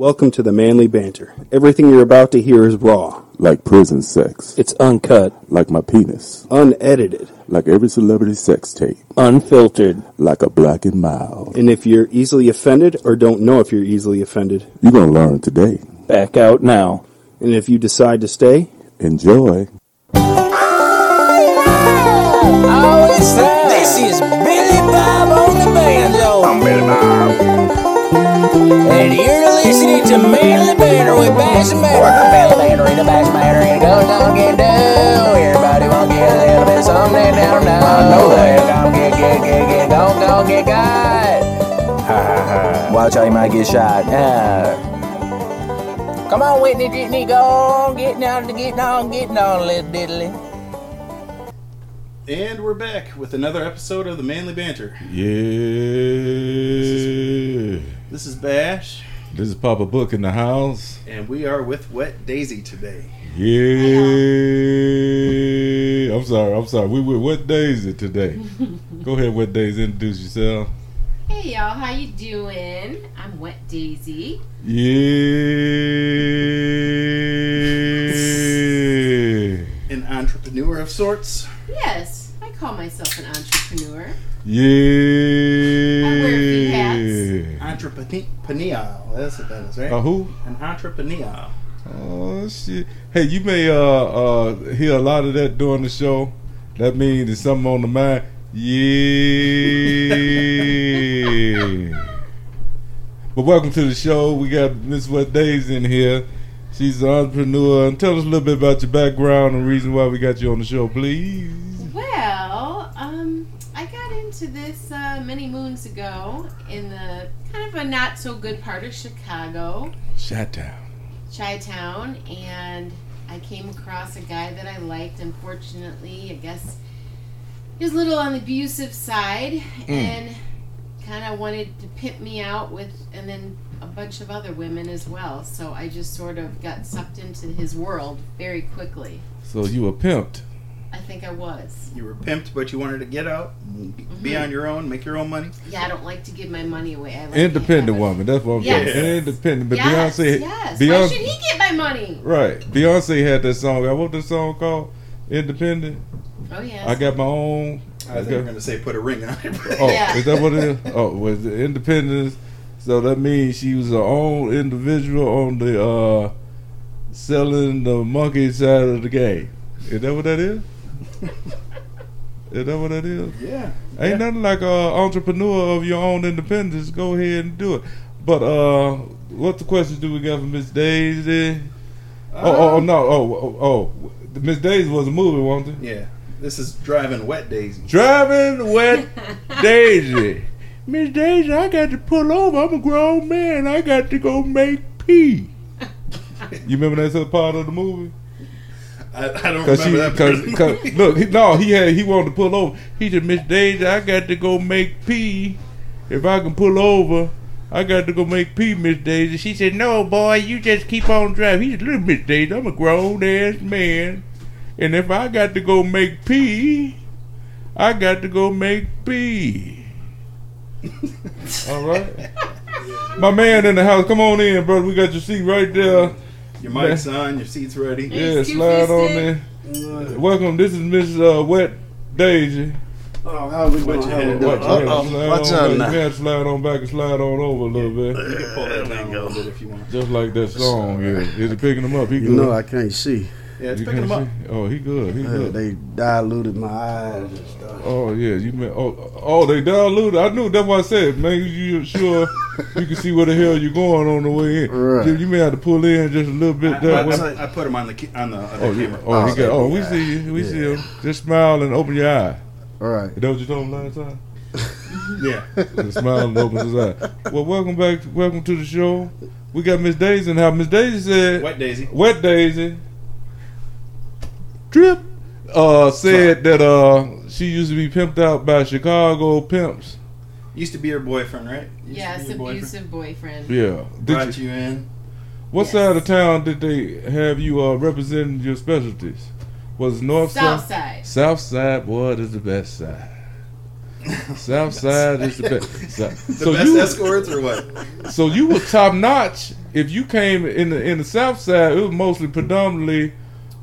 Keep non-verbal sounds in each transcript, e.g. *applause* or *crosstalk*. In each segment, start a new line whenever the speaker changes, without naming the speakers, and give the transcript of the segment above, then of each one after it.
Welcome to the Manly Banter. Everything you're about to hear is raw,
Like prison sex.
It's uncut,
Like my penis.
unedited,
Like every celebrity sex tape.
unfiltered.
Like a black and mild.
and if you're easily offended or don't know if you're easily offended,
You're gonna learn today.
Back out now.
and if you decide to stay,
Enjoy.
Oh, it's. This is Billy Bob on the banjo. I'm Billy Bob. And you're listening to Manly Banter with Bass and Banter. Manly Banter in the Bass and Banter and it goes down, get down. Everybody want to get a little bit something down, down. I know that. Go get, get, get, get, go, go, get got. *laughs* Watch how you might get shot. Ah. Come on, Whitney, Whitney, go on, getting on, getting on, getting on, little diddly.
and we're back with another episode of the Manly Banter.
Yeah.
This is Bash,
This is Papa Book in the house.
and we are with Wet Daisy today.
Yeah. I'm sorry. I'm sorry. We with what day is it today? *laughs* Go ahead. Wet Daisy. Introduce yourself.
Hey y'all, how you doing? I'm Wet Daisy.
Yeah.
An entrepreneur of sorts.
Yes, I call myself an entrepreneur.
Yeah.
I wear a few hats.
Entrepreneur. That's what that is, right?
Uh, who?
An entrepreneur.
Oh shit! Hey, you may uh uh hear a lot of that during the show. That means there's something on the mind. Yeah. but welcome to the show. We got Miss Wet Days in here. She's an entrepreneur. And tell us a little bit about your background and reason why we got you on the show, please.
Well, I got into this uh, many moons ago in the kind of a not so good part of Chicago,
Shut down.
Chi Town, and I came across a guy that I liked. Unfortunately, I guess he was a little on the abusive side and kind of wanted to pimp me out with, and then a bunch of other women as well. So I just sort of got sucked into his world very quickly.
So you were pimped.
I think I was.
You were pimped, but you wanted to get out, be on your own, make your own money.
Yeah, I don't like to give my money away. I like
Independent
have it.
woman. That's what I'm
Yes.
saying. Independent. But
yes,
Beyonce.
yes. Why should he get my money?
Right. Beyonce had that song. Uh, What the song called? Independent.
Oh yes.
I got my own.
I think you're going to say put a ring on it.
Oh,
Yeah.
is that what it is? Oh, was it independence? So that means she was her own individual on the uh selling the monkey side of the game. Is that what that is? *laughs* is that what it is?
Yeah.
Ain't nothing like a entrepreneur of your own independence. Go ahead and do it. But uh, what the questions do we got for Miss Daisy? oh, oh, oh, no, oh, oh, oh, Miss Daisy was a movie, wasn't it?
Yeah. This is driving Wet Daisy.
Driving wet *laughs* Daisy. Miss Daisy, I got to pull over. I'm a grown man. I got to go make pee. You remember that other part of the movie?
I, I don't
Cause
remember that.
cause, cause *laughs* look, he, no, he had, he wanted to pull over. He said, Miss Daisy, I got to go make pee. If I can pull over, I got to go make pee, Miss Daisy. She said, No, boy, you just keep on driving. He said, Look, Miss Daisy, I'm a grown ass man, and if I got to go make pee, I got to go make pee. *laughs* All right. My man in the house, come on in, brother. We got your seat right there.
Your mic's on, your seat's ready.
Yeah,
Scoop
slide on
Fisted.
there. Welcome. This is Miss uh, Wet Daisy.
Oh, how we
What
doing?
you
How we
had?
Watch, you
Uh-oh.
gotta slide
Watch
on
out now.
You gotta slide on back and slide on over a little bit.
You can pull that down a little bit if you want.
Just like that song. Yeah. Is it picking them up? He
You
good.
know I can't see.
Yeah, it's
You
picking them
can't
up.
see? Oh, he good. He
Uh,
good.
they diluted my eyes and stuff.
Oh yeah, you meant oh oh they diluted. I knew that's what I said. Man, you sure *laughs* you can see where the hell you're going on the way in.
Right.
You, you may have to pull in just a little bit
I,
that way.
I, I put them on the ca- on the other
Oh, yeah.
camera.
oh, he got. Oh, we
yeah.
see you. We
Yeah.
see him. Just smile and open your eye.
All right.
Is that what you told him last time? *laughs*
Yeah.
and smile and opens his eye. Well, welcome back. Welcome to the show. We got Miss Daisy and how house. Miss Daisy said,
Wet Daisy.
"Wet Daisy." Drip. Uh, said that uh she used to be pimped out by Chicago pimps.
Used to be her boyfriend, right? Used to
yes,
be your boyfriend.
abusive boyfriend.
Yeah. Did
Brought
you,
you in.
what
Yes.
side of town did they have you uh representing your specialties? Was it north
South
side?
side.
South side, boy, is the best side. *laughs* South Side is the best. *laughs* So,
The
so
best
you,
escorts or what?
so you were top notch. If you came in the in the South Side, it was mostly predominantly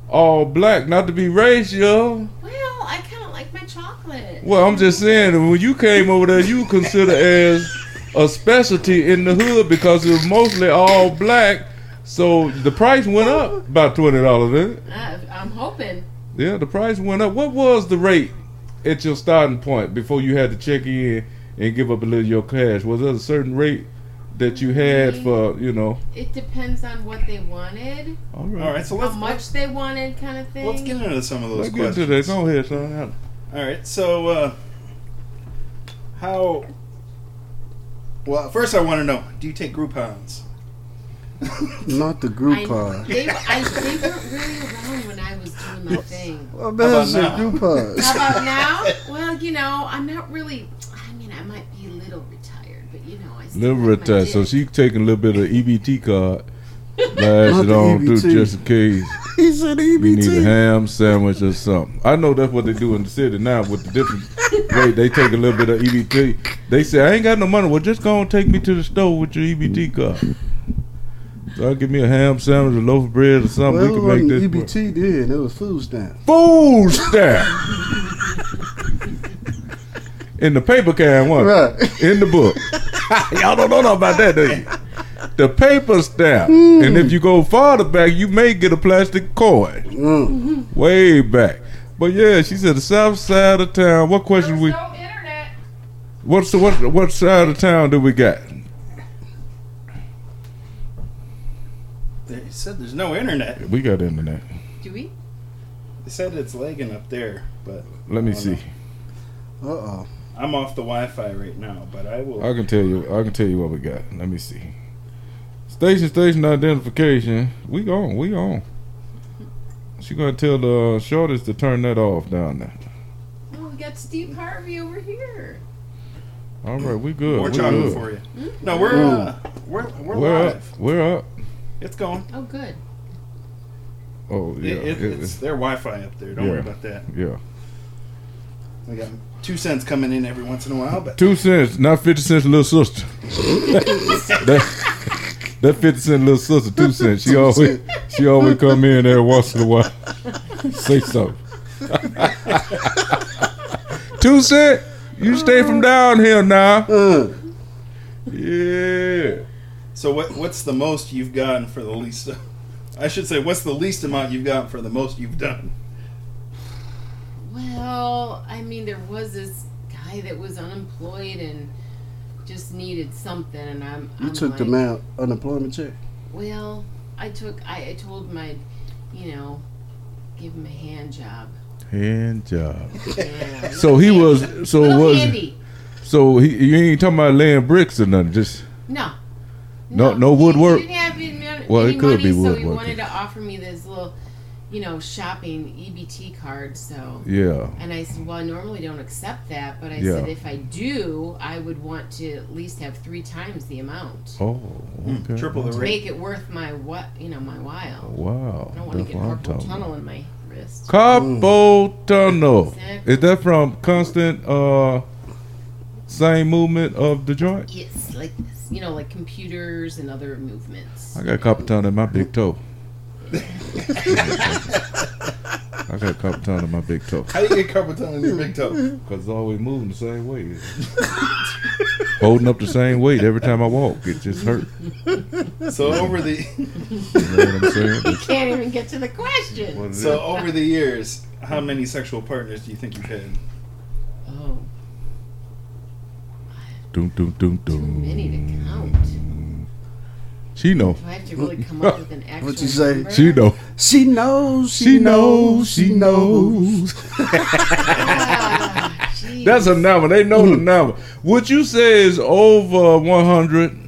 all black. Not to be racial.
Well, I kind of like my chocolate.
Well, I'm just saying when you came over there, you consider *laughs* as a specialty in the hood because it was mostly all black. So the price went up about twenty dollars. Didn't it?
Uh, I'm hoping.
Yeah, the price went up. What was the rate at your starting point before you had to check in and give up a little of your cash? Was there a certain rate that you had for you know?
It depends on what they wanted,
All right,
All right, so
how
let's
much they wanted, kind of thing.
let's get into some of those
Let's get
questions.
to that. Go ahead, son.
All right, so uh, how? Well, first I want to know: Do you take Groupons? *laughs*
Not the
I,
Groupon.
they, I, they weren't really around when I was doing my thing.
Well, man, said
now?
Groupons.
How about *laughs* now? Well, you know, I'm not really. I mean, I might but you know, I still
Little
have.
So
dick.
she taking a little bit of EBT card. Lash
Not
it on through just in case *laughs*
He said EBT.
you need a ham sandwich or something. I know that's what they do in the city now with the different rate. They take a little bit of EBT. They say I ain't got no money. Well, just go and take me to the store with your EBT card. So I'll give me a ham sandwich, a loaf of bread, or something.
Well,
we can
wasn't
make this work.
EBT then. It was food stamp.
food stamp in the paper can one
Right.
in the book. *laughs* Y'all don't know nothing about that, do you? The paper stamp, and if you go farther back, you may get a plastic coin
Mm.
way back. But yeah, she said the south side of town. What question we?
no internet.
What's the what? What side of town do we got?
They said there's no internet.
We got internet.
Do we?
They said it's lagging up there, but
Let me see.
Uh oh.
I'm off the Wi-Fi right now, but I will.
I can tell you. I can tell you what we got. Let me see. Station station identification. We on. We on. She gonna tell the uh, shortest to turn that off down there.
Oh, we got Steve Harvey over here.
All right, we good.
More
we
chocolate
good.
for you. No, we're uh, we're we're
We're
live.
up. We're up.
It's going.
Oh, good.
Oh yeah.
it,
it-
it's their Wi-Fi up there. Don't worry about that.
yeah.
We got two cents coming in every once in a while, but
Two cents, not fifty cents, little sister. that that fifty cent little sister, two cents. She always she always come in there once in a while. Say something. *laughs* two cent. You stay from down here now. Yeah.
so what? What's the most you've gotten for the least? I should say, what's the least amount you've gotten for the most you've done?
Well, I mean, there was this guy that was unemployed and just needed something, and I'm.
you
I'm
took
like,
the man unemployment check.
Well, I took. I, I told him I'd, you know, give him a hand job.
Hand job.
Yeah,
So he was. So
little
was.
handy.
So he. You ain't talking about laying bricks or nothing. Just.
No.
No- no
he-
woodwork?
He didn't have any,
Well, it could
money,
be
so he wanted to offer me this little, you know, shopping EBT card. So,
Yeah.
and I said, well, I normally don't accept that, but I
Yeah.
said if I do, I would want to at least have three times the amount
Oh. Okay.
Triple the
to
rate.
make it worth my what, you know, my while.
Wow.
I don't want to get carpal tunnel in my wrist.
Carpal tunnel.
Exactly.
Is that from constant uh same movement of the joint?
It's like this, you know, like computers and other movements.
I got carpal tunnel in my big toe. I got carpal tunnel in my big toe.
How do you get carpal tunnel in your big toe?
Because it's always moving the same way. *laughs* Holding up the same weight every time I walk. It just hurt.
So over the
You know what I'm saying?
Can't even get to the question.
What is
so
it?
over the years, how many sexual partners do you think you've had?
Oh,
Doom, doom, doom,
too many to count.
She know.
I have to really come up with an *laughs* actual
What'd you say?
number?
She know.
She knows. She,
She knows. She knows.
Ah, *laughs* jeez.
That's a number. They know the number. What you say is over 100.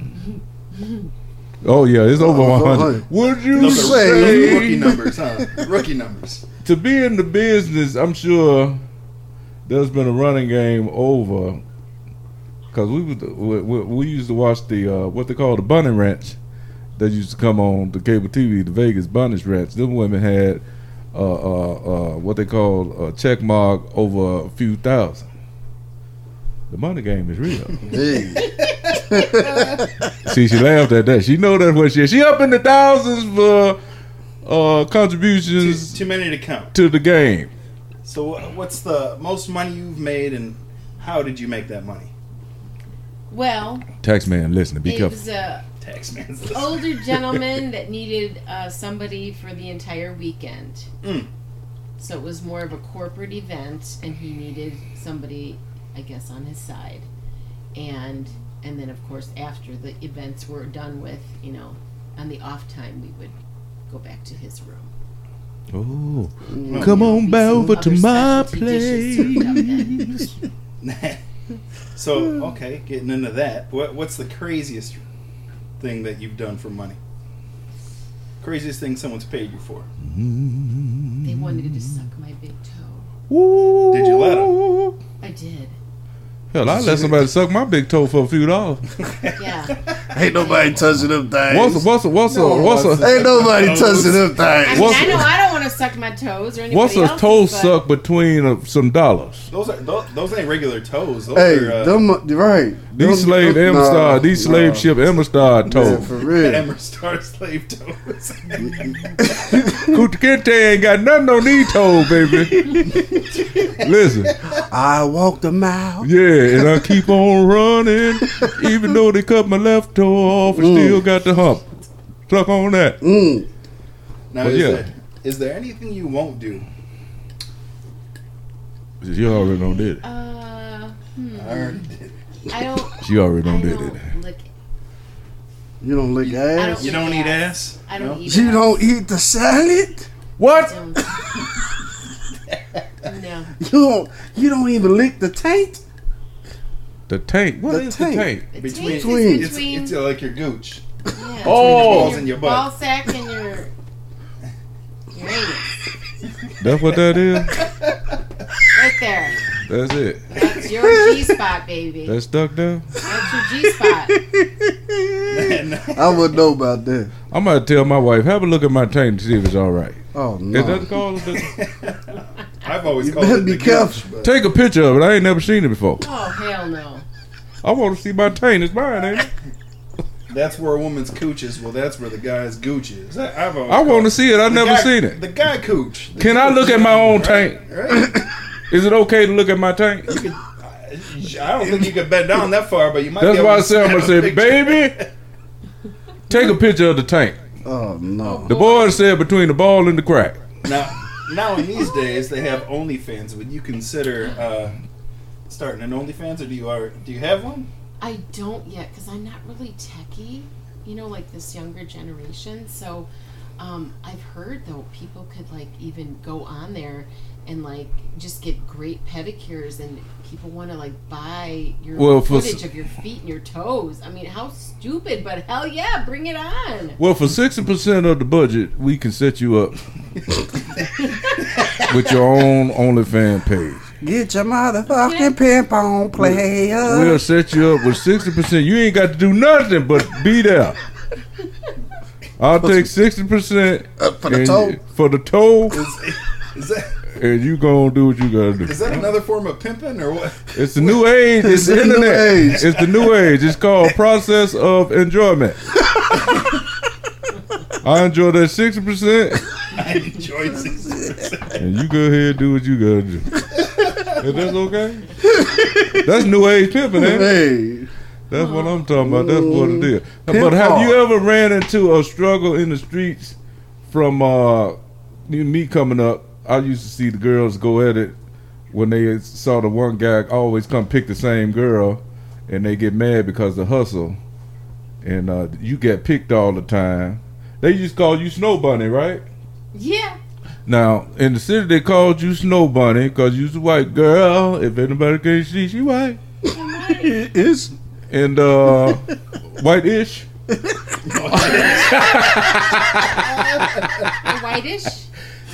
Oh, yeah, it's over
Oh,
100. Would you
Those are
say-
rookie numbers, huh? *laughs* Rookie numbers.
to be in the business, I'm sure there's been a running game over because we, was- we we we used to watch the uh, what they call the Bunny Ranch that used to come on the cable TV, the Vegas Bunny Ranch. Them women had uh, uh, uh, what they call a check mark over a few thousand. The money game is real. See, she laughed at that. She know that's what she. She up in the thousands for uh, contributions
too many to count.
to the game.
So, what's the most money you've made, and how did you make that money?
Well,
Tax man, listen. Be
it
careful.
was a
Taxman's
older *laughs* gentleman that needed uh, somebody for the entire weekend.
Mm.
So it was more of a corporate event, and he needed somebody, I guess, on his side. And and then of course after the events were done with, you know, on the off time we would go back to his room.
Oh,
Mm.
come on back over to my
specialty dishes served up then.
place. *laughs*
so, okay, getting into that. What, what's the craziest thing that you've done for money? Craziest thing someone's paid you for?
They wanted to suck my big toe.
Did you let 'em?
I did.
Hell, I let somebody suck my big toe for a few dollars. *laughs*
Yeah. *laughs*
ain't nobody touching them things.
What's a, what's a, what's a,
No,
what's
what's
a,
ain't nobody touching them
I
things.
mean,
What's-
I know I don't want to suck my toes or anybody
what's a
else's,
toe
but-
suck between uh, some dollars?
Those are those, those ain't regular toes. Those
Hey,
are uh,
them right.
These
Them-
slave
them-
Amstar,
nah,
these slave
nah.
ship Amstar
Man,
toes.
for real. *laughs*
Emmer Star slave toes.
Kunta Kinte ain't got nothing on these toes, baby. Listen,
I walked a mile.
yeah, and I keep on running, even though they cut my left toe off, and still got the hump. Suck on that.
Mm.
now,
But
is,
yeah.
there, is there anything you won't do?
She already done did it.
Uh, hmm.
I already did. it.
I don't.
She already
I
done did
don't
it.
lick.
You don't lick ass.
don't
You don't
eat
eat ass.
I don't
No?
eat.
You
ass.
don't eat the salad.
What?
Don't. *laughs* no.
You don't. You don't even lick the taint.
The tank. What
The
is
tank.
the tank?
The
Between,
taint is
Between.
it's,
between.
it's uh, like your gooch.
yeah,
Oh.
balls in your butt.
ball sack and your your anus. *laughs*
That's what that is?
Right there.
That's it.
That's your G spot, baby.
That's stuck down?
That's your G spot. *laughs*
I wouldn't know about that.
I'm gonna tell my wife, have a look at my tank to see if it's all right.
Oh no.
Is
no.
that called? the- *laughs*
I've always
You
called
better
it
be
the
careful.
gooch, but
Take a picture of it. I ain't never seen it before.
Oh hell no.
I want to see my tank. It's mine, ain't it? *laughs*
That's where a woman's cooch is. Well, that's where the guy's gooch is. I, I've
I want to see it. I've never
guy-
seen it.
The guy cooch. The
Can I look at my own
Right,
tank?
Right.
Is it okay to look at my tank?
I don't think you could bend down that far, but you might.
That's
be able
why I
to
said I'm gonna say, baby, take a *laughs* picture of the tank.
Oh no.
The boy said between the ball and the crack.
Now, now in these days they have OnlyFans. Would you consider uh, starting an OnlyFans, or do you are do you have one?
I don't yet because I'm not really techie, you know, like this younger generation. So um, I've heard though people could like even go on there and like just get great pedicures and people want to like buy your
Well,
footage
s-
of your feet and your toes. I mean, how stupid, but hell yeah, bring it on.
Well, for sixty percent of the budget, we can set you up *laughs* with your own OnlyFans page.
Get your motherfucking pimp on player.
We'll set you up with sixty percent. You ain't got to do nothing but be there. I'll take sixty percent
for the toe.
for the toe,
Is, is that
and you gonna do what you gotta do.
is that another form of pimping or what?
It's the new age. It's,
It's
the
the new
internet.
age.
It's the new age. It's called process of enjoyment. I enjoy that sixty percent, *laughs*
I enjoy sixty percent.
and you go ahead and do what you gotta do. If that's okay. That's new age pimping, ain't it?
Hey.
That's what I'm talking about. That's what it is.
Pimp
but have you ever ran into a struggle in the streets from uh, me coming up? I used to see the girls go at it when they saw the one guy always come pick the same girl, and they get mad because of the hustle, and uh, you get picked all the time. They used to call you Snow Bunny, right?
Yeah.
Now in the city they called you Snow Bunny because you's a white girl. If anybody can see, she white
It is.
and uh, white-ish. *laughs*
Whitish.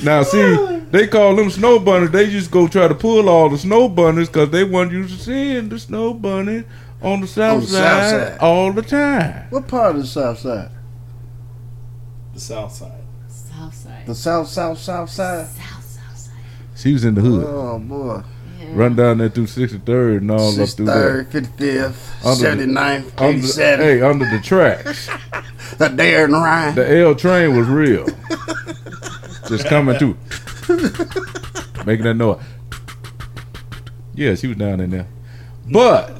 Now, see, they call them snow bunnies. They just go try to pull all the snow bunnies because they want you to see the snow bunny on the south,
On the
side,
south side.
all the time.
What part of the south side?
The South Side.
South side.
The south, south, south side.
South, south side.
She was in the hood.
Oh boy.
Yeah.
Run down there through 63rd and all up through there.
63rd, 55th,
Under the-
79th,
Under,
87th.
hey, under the tracks. *laughs*
The Dan Ryan.
The L train was real. *laughs* Just coming through. Making that noise. Yeah, she was down in there. But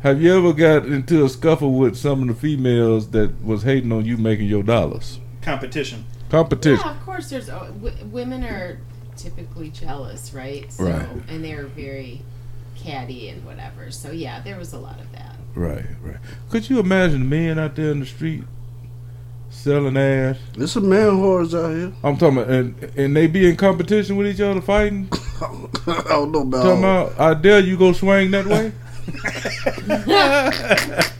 have you ever got into a scuffle with some of the females that was hating on you making your dollars?
Competition.
Competition.
Yeah, of course. There's w- women are typically jealous, right? So,
Right.
And they're very catty and whatever. So yeah, there was a lot of that.
Right, right. Could you imagine men out there in the street selling ass?
There's some man whores out here.
I'm talking about, and, and they be in competition with each other fighting? *laughs*
I don't know about.
Talking about, I dare you go swing that way. *laughs* *laughs*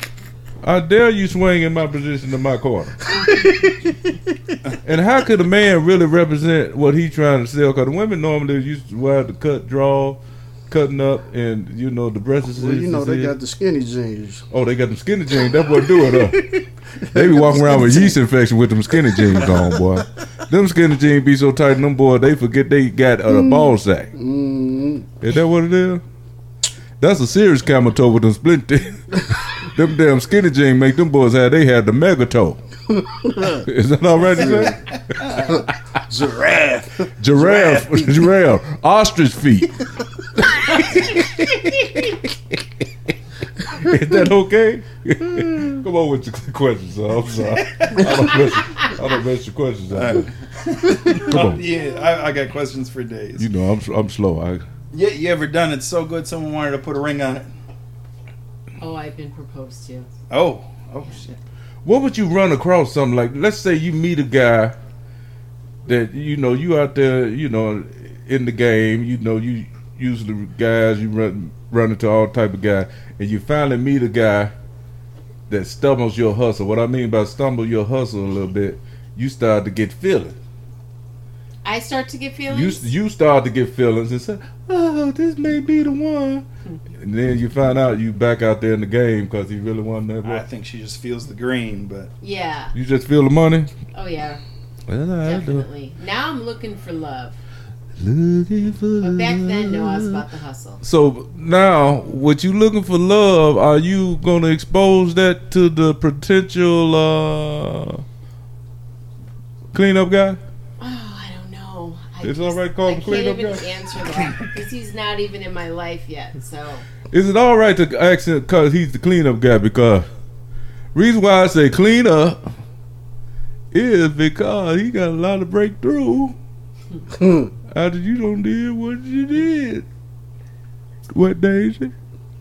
I dare you swing in my position in my corner. and how could a man really represent what he's trying to sell? Because the women normally used to wear the cut draw, cutting up, and you know the breasts.
Well, you know they got the skinny jeans.
Oh, they got them skinny jeans. That's what do it, huh? *laughs* They be walking around with yeast infection with them skinny jeans on, boy. Them skinny jeans be so tight, them boy, they forget they got a ball sack.
Mm,
Is that what it is? That's a serious camel toe with them split. *laughs* them damn skinny jeans make them boys have they had the mega toe. *laughs* Is that all right to say?
giraffe.
Giraffe, giraffe, ostrich feet. Is that okay? Hmm. Come on with your questions, son. I'm sorry. I don't mess, I don't mess your questions up. Come on. *laughs*
yeah, I, I got questions for days.
You know, I'm I'm slow. I
Yeah, you ever done it so good someone wanted to put a ring on it?
Oh, I've been proposed to.
Oh, oh shit.
What would you run across something like? Let's say you meet a guy that you know you out there, you know, in the game. You know, you usually guys you run run into all type of guy, and you finally meet a guy that stumbles your hustle. What I mean by stumble your hustle a little bit, you start to get feelings.
I start to get feelings.
you you start to get feelings and say, "Oh, this may be the one," and then you find out you back out there in the game because he really wanted that.
I think she just feels the green, but
yeah.
You just feel the money.
Oh yeah.
Well, I do.
Definitely. Now I'm looking for love.
Looking for
But back then, no, I was about the hustle.
So now, what you looking for love? Are you gonna expose that to the potential uh, cleanup guy? It's
just-
all right, call
I
him
can't
cleanup
even
guy?
answer that because he's not even in my life yet. So
Is it all right to ask him because he's the cleanup guy? Because reason why I say clean up is because he got a lot of breakthrough *laughs* after you don't did what you did. What Daisy?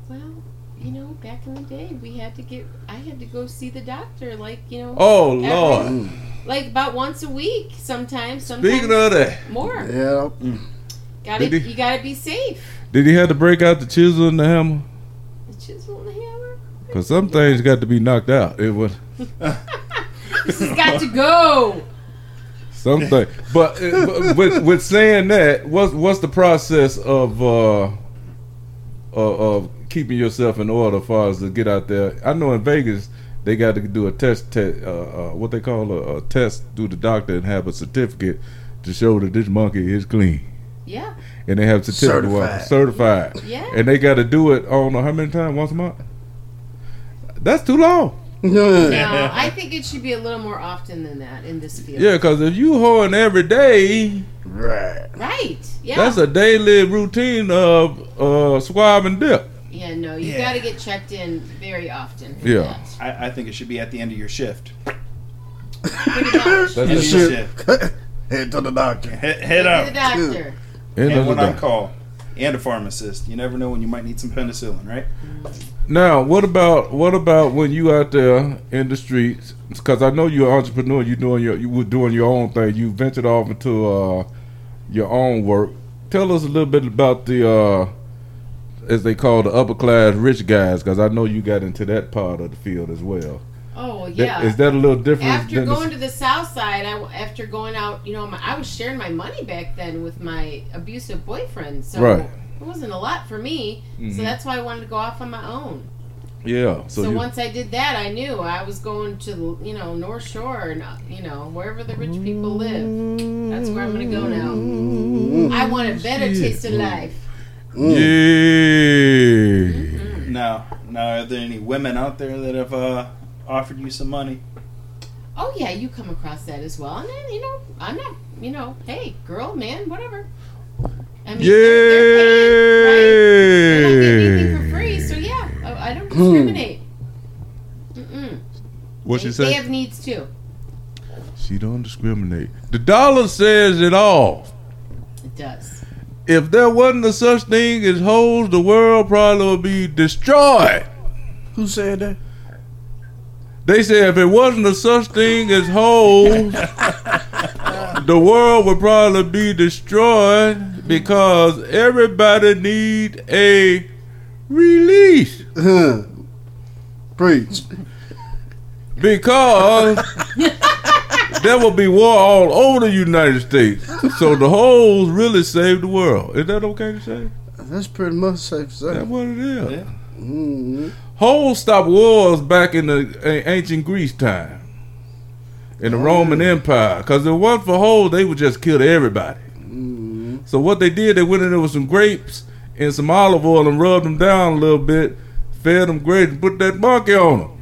well, you know, back in the day, we had to get. I had to go see the doctor, like you know.
Oh
every-
Lord!
Like about once a week, sometimes. Sometimes
Speaking of that,
more.
Yeah.
Got to
he-
You got to be safe.
did he have to break out the chisel and the hammer?
The chisel and the hammer.
Cause some things got to be knocked out. It was *laughs*
This has got to go.
something. but, uh, but with with saying that, what's what's the process of uh of, of keeping yourself in order as far as to get out there? I know in Vegas they got to do a test, te- uh, uh, what they call a, a test do the doctor and have a certificate to show that this monkey is clean.
Yeah.
And they have certificate
Certified.
certified.
Yeah.
And they got to do it on how many times? Once a month. That's too long.
No, *laughs* I think it should be a little more often than that in this field.
Yeah, because if you hoeing every day,
right.
Right. Yeah.
that's a daily routine of uh, swab and dip.
Yeah. No, you
Yeah.
got to get checked in very often. For
Yeah.
That.
I, I think it should be at the end of your shift.
Pretty much. *laughs*
That's
End of your
Shit.
shift. *laughs*
Head to the doctor.
Head, head
Go
out.
to the doctor.
end
And
the
when on
day.
call. And a pharmacist. You never know when you might need some penicillin, right?
Now, what about what about when you out there in the streets? Because I know you're an entrepreneur. You doing your you were doing your own thing. You ventured off into uh, your own work. Tell us a little bit about the uh, as they call the upper class rich guys. Because I know you got into that part of the field as well.
Oh
That-
yeah.
Is that a little different?
after
than the-
going to the south side I, after going out you know my, i was sharing my money back then with my abusive boyfriend so
Right.
it wasn't a lot for me
Mhm.
so that's why i wanted to go off on my own
yeah. So,
so,
you,
once i did that i knew i was going to you know north shore and uh, you know wherever the rich people live that's where i'm gonna go now i want a better
shit.
taste of life
Yeah.
Now, now, are there any women out there that have uh, offered you some money?
Oh yeah, you come across that as well. And then you know, I'm not. You know, hey, girl, man, whatever. I mean, they're, they're paying, right? They're not getting anything for free, so yeah, I, I don't discriminate. Mm-mm.
What
They,
she
they
say?
have needs too.
She don't discriminate. The dollar says it all.
It does.
If there wasn't a such thing as hoes, the world probably would be destroyed.
Who said that?
They said if it wasn't a such thing as hoes, *laughs* the world would probably be destroyed because everybody need a release.
Preach.
Because *laughs* there will be war all over the United States. So the holes really saved the world. Is that okay to say?
That's pretty much safe to say.
That's what it is.
Yeah.
Mm-hmm.
Hoes stopped wars back in the a- ancient Greece time, in the Roman Empire. Because if it wasn't for holes, they would just kill everybody. So what they did, they went in there with some grapes and some olive oil and rubbed them down a little bit, fed them grapes, and put that monkey on them.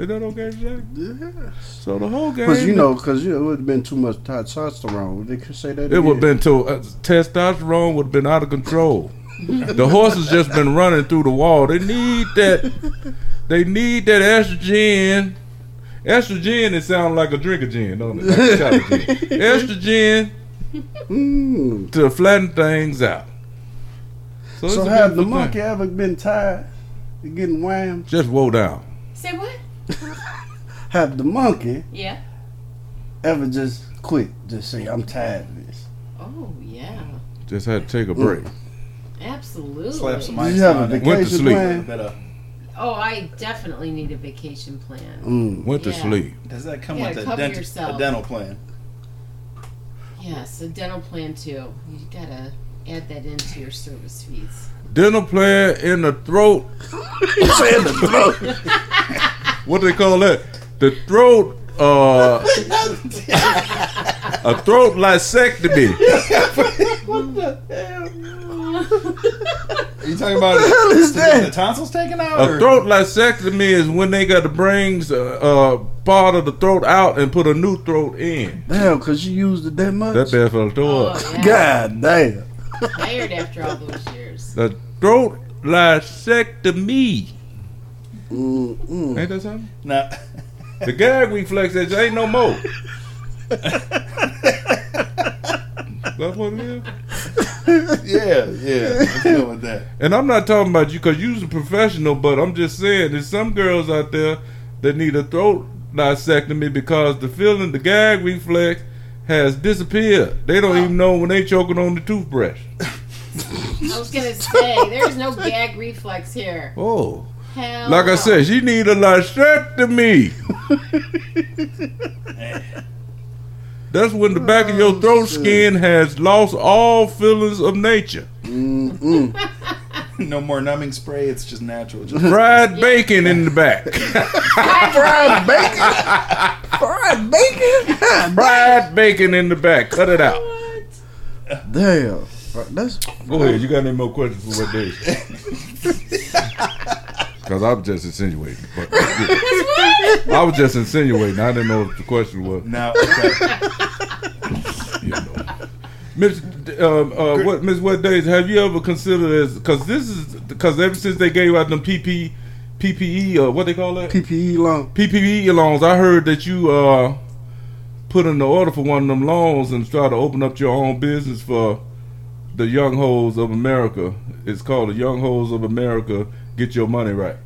Is that okay to say?
Yeah.
So the whole game.
Because you know, because you know, it would have been too much testosterone. They could say that.
It would have been too uh, testosterone would have been out of control. *laughs* the horses just been running through the wall. They need that. They need that estrogen. Estrogen. It sounds like a drink of gin, don't it? Like a shot of gin. *laughs* Estrogen
Mm.
to flatten things out. it's
So
a
have the monkey
thing.
ever been tired of getting whammed?
Just woe down.
Say what? *laughs*
Have the monkey
Yeah.
ever just quit? Just say, I'm tired of this.
Oh yeah.
Just had to take a break.
Absolutely.
Slap some ice
you have a
on it.
Went to
vacation
sleep.
A
plan?
bit
Oh, I definitely need a vacation plan.
Mm.
Went to
Yeah.
sleep.
Does that come
Yeah,
with a,
cover
dent-
yourself.
a dental plan?
Yes, a dental plan too. You gotta add that into your service fees.
Dental plan in the throat. *laughs*
Say the throat. *laughs*
What do they call that? The throat. Uh, *laughs* a throat lysectomy. *laughs* What the hell?
Are you talking about the,
hell is
to
that?
the tonsils taken out?
A
or-
throat lysectomy is when they got to bring uh, uh, part of the throat out and put a new throat in.
Damn, because you used it that much?
That bad fella throw
Oh, yeah. *laughs*
God damn.
Tired after all those years.
The throat lysectomy.
Mm-mm.
Ain't that something?
Nah. *laughs*
The gag reflex says ain't no more. That's what it is.
yeah, yeah. Let's go with that.
And I'm not talking about you because you're a professional, but I'm just saying there's some girls out there that need a throat dissectomy because the feeling, the gag reflex has disappeared. They don't even know when they choking on the toothbrush.
I was gonna say there's no gag reflex here.
Oh.
Hell
Like I said, she need a lysectomy. *laughs* That's when the back of your oh, throat skin has lost all feelings of nature. *laughs*
No more numbing spray. It's just natural. Just
Fried *laughs* bacon in the back.
Fried bacon? Fried bacon?
Fried bacon in the back. Cut it out.
damn. That's
Go ahead. You got any more questions for what day? Because I'm just insinuating. But *laughs* I was just insinuating. I didn't know what the question was.
now. Okay.
You know. Miss, um, uh, what Miss What Days? Have you ever considered as because this is because ever since they gave out them PP, PPE or what they call that
PPE loan.
PPE loans, I heard that you uh put in the order for one of them loans and try to open up your own business for the young hoes of America. It's called the Young Hoes of America. Get your money right.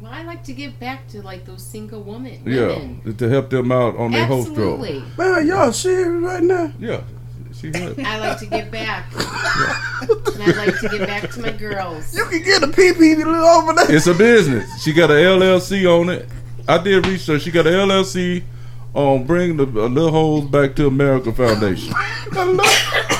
Well, I like to give back to like those single women.
Yeah,
women.
to help them out on their host role.
Man, y'all serious right now?
Yeah, she *laughs* had.
I like to give back. *laughs* and I like to give back to my girls.
You can get a PPE over there.
It's a business. She got a LLC on it. I did research. She got a LLC on bring the uh, little Holes back to America Foundation. *laughs*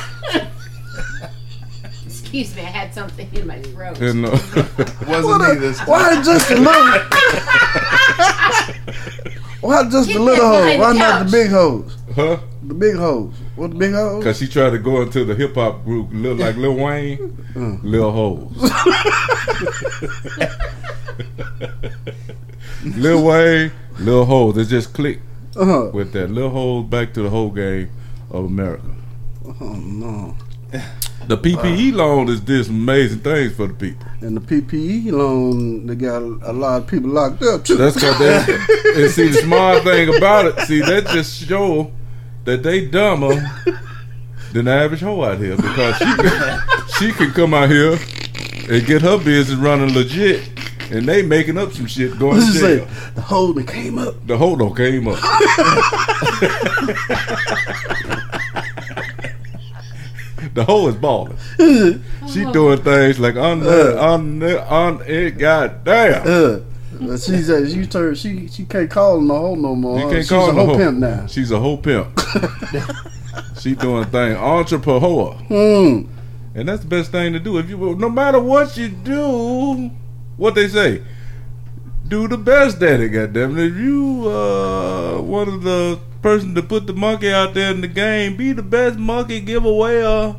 Excuse me, I had something in my throat.
And uh, *laughs*
Wasn't me this time.
Why just a little? *laughs* Why just the little
that
hoes? Why
the
not the big hoes?
Huh?
The big hoes. What the big hoes?
Cause she tried to go into the hip hop group, look like Lil Wayne,
Mm.
Lil Hoes. *laughs* Lil Wayne, Lil Hoes. It just clicked
Uh-huh.
with that. Lil Hoes back to the whole game of America.
Oh no.
The PPE loan is some amazing things for the people.
And the PPE loan, they got a lot of people locked up too.
That's cause they *laughs* and see the smart thing about it. See that just show that they dumber than the average hoe out here because she can, *laughs* she can come out here and get her business running legit, and they making up some shit going to
it say? The that came up.
The hoe don't came up. *laughs* the hoe is balling. She doing things like on the on the on it. God damn.
Uh, but she said she turned she she can't call him a hoe no more.
You can't
She's
call
a hoe. pimp now.
She's a whole pimp. *laughs* she doing thing entrepreneur,
Hmm.
and that's the best thing to do. If you, no matter what you do, what they say, do the best at it. Goddamn it! If you uh one of the person to put the monkey out there in the game, be the best monkey. Give away a.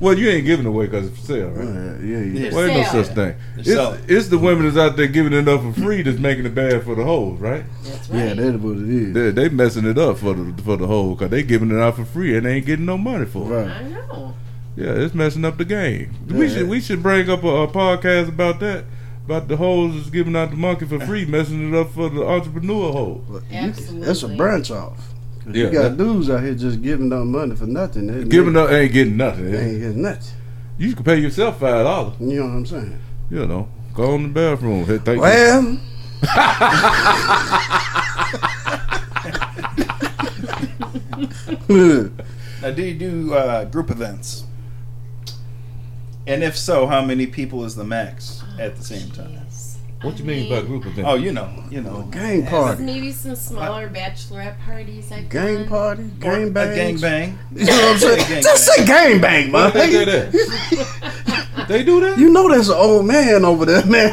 Well, you ain't giving away because it's for sale, right?
Yeah, yeah, yeah.
Well, ain't no
sale.
such thing.
sell.
It's, it's the women that's out there giving it up for free that's making it bad for the hoes, right?
That's right.
Yeah, that's what it is.
They they messing it up for the for the whole because they giving it out for free and they ain't getting no money for it.
Right.
I know.
Yeah, it's messing up the game. We should we should bring up a, a podcast about that. About the hoes that's giving out the monkey for free, messing it up for the entrepreneur hoes.
But you can- That's a branch off. 'Cause
Yeah,
you got
that-
dudes out here just giving them money for nothing. They,
Giving
they,
up ain't getting nothing.
They ain't getting nothing.
You can pay yourself five dollars.
You know what I'm saying?
You know, go in the bathroom. Hey, thank you.
Well, *laughs*
Now, do you do uh, group events? And if so, how many people is the max at the same time?
Jeez.
What you
I
mean by group event?
Oh, you know, you know,
gang party,
Maybe some smaller bachelorette parties. I've
gang
done.
party, gang bang,
gang bang.
You know what I'm saying? Just
bang.
say gang bang, man.
They say that? *laughs* they do that.
You know that's an old man over there, man.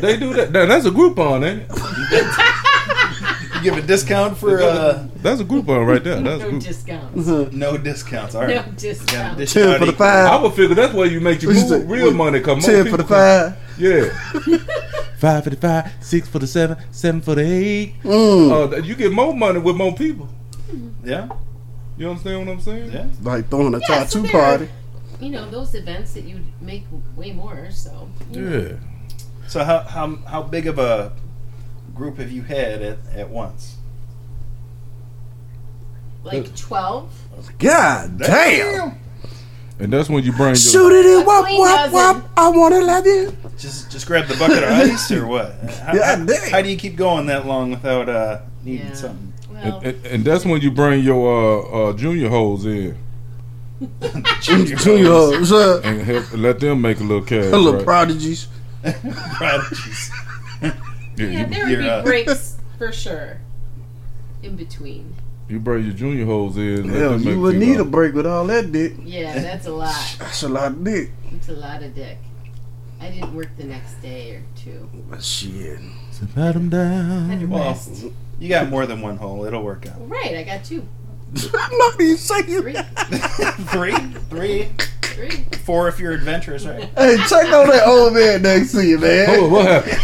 They do that. Now, that's a Groupon, ain't it? *laughs*
You give a discount for uh,
That's a Groupon right there. That's
No
group.
discounts. *laughs*
no discounts. All right. No
discounts.
Ten for the
equal.
I
five.
would figure that's where you make your
What
move,
say?
real money come. More
Ten for the
people come.
five.
Yeah. *laughs* five for the five, six for the seven, seven for the eight.
Mm.
Uh, you get more money with more people.
Yeah,
You understand what I'm saying?
yeah.
Like throwing a
Yeah,
tattoo
there-
party.
You know those events that you make way more. So you know.
Yeah.
So how how how big of a group have you had at at once?
like twelve.
God damn.
And that's when you bring your.
Shoot it in
A
wop
clean
wop wop. I wanna love you.
Just just grab the bucket of *laughs* ice or what? How,
Yeah,
how, how do you keep going that long without uh, needing
Yeah.
something?
Well,
And, and, and that's when you bring your uh, uh, junior hoes in *laughs*
Junior,
Junior hoes, uh,
and help let them make a little cash.
little
right?
prodigies. *laughs*
prodigies.
Yeah,
yeah,
you,
there would be
uh, *laughs*
breaks for sure. In between.
you break your junior hoes in.
Hell, you would
few
need a break with all that dick.
Yeah, that's a lot. *laughs*
That's a lot of dick.
It's a lot of dick. I didn't work the next day or two.
But shit.
So pat
I had
down.
Well. You got more than one hole. It'll work out.
Right, I got two,
I'm not even saying
three, *laughs*
three, three,
three.
four if you're adventurous, right?
Hey, check on that old man next to you, man.
Oh, what happened? *laughs*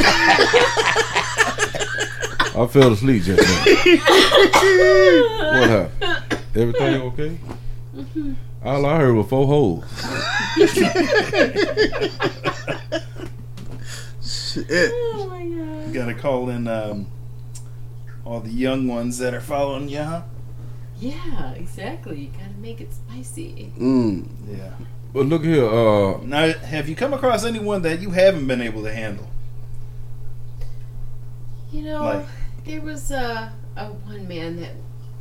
I fell asleep just now. *laughs* what happened? Everything okay? All I heard was four holes.
Shit.
Oh my god.
You gotta call in um, all the young ones that are following you, huh?
Yeah, exactly. You gotta make it spicy.
Mm.
Yeah.
But look here, uh,
Now, have you come across anyone that you haven't been able to handle?
You know,
Like-
there was a, a one man that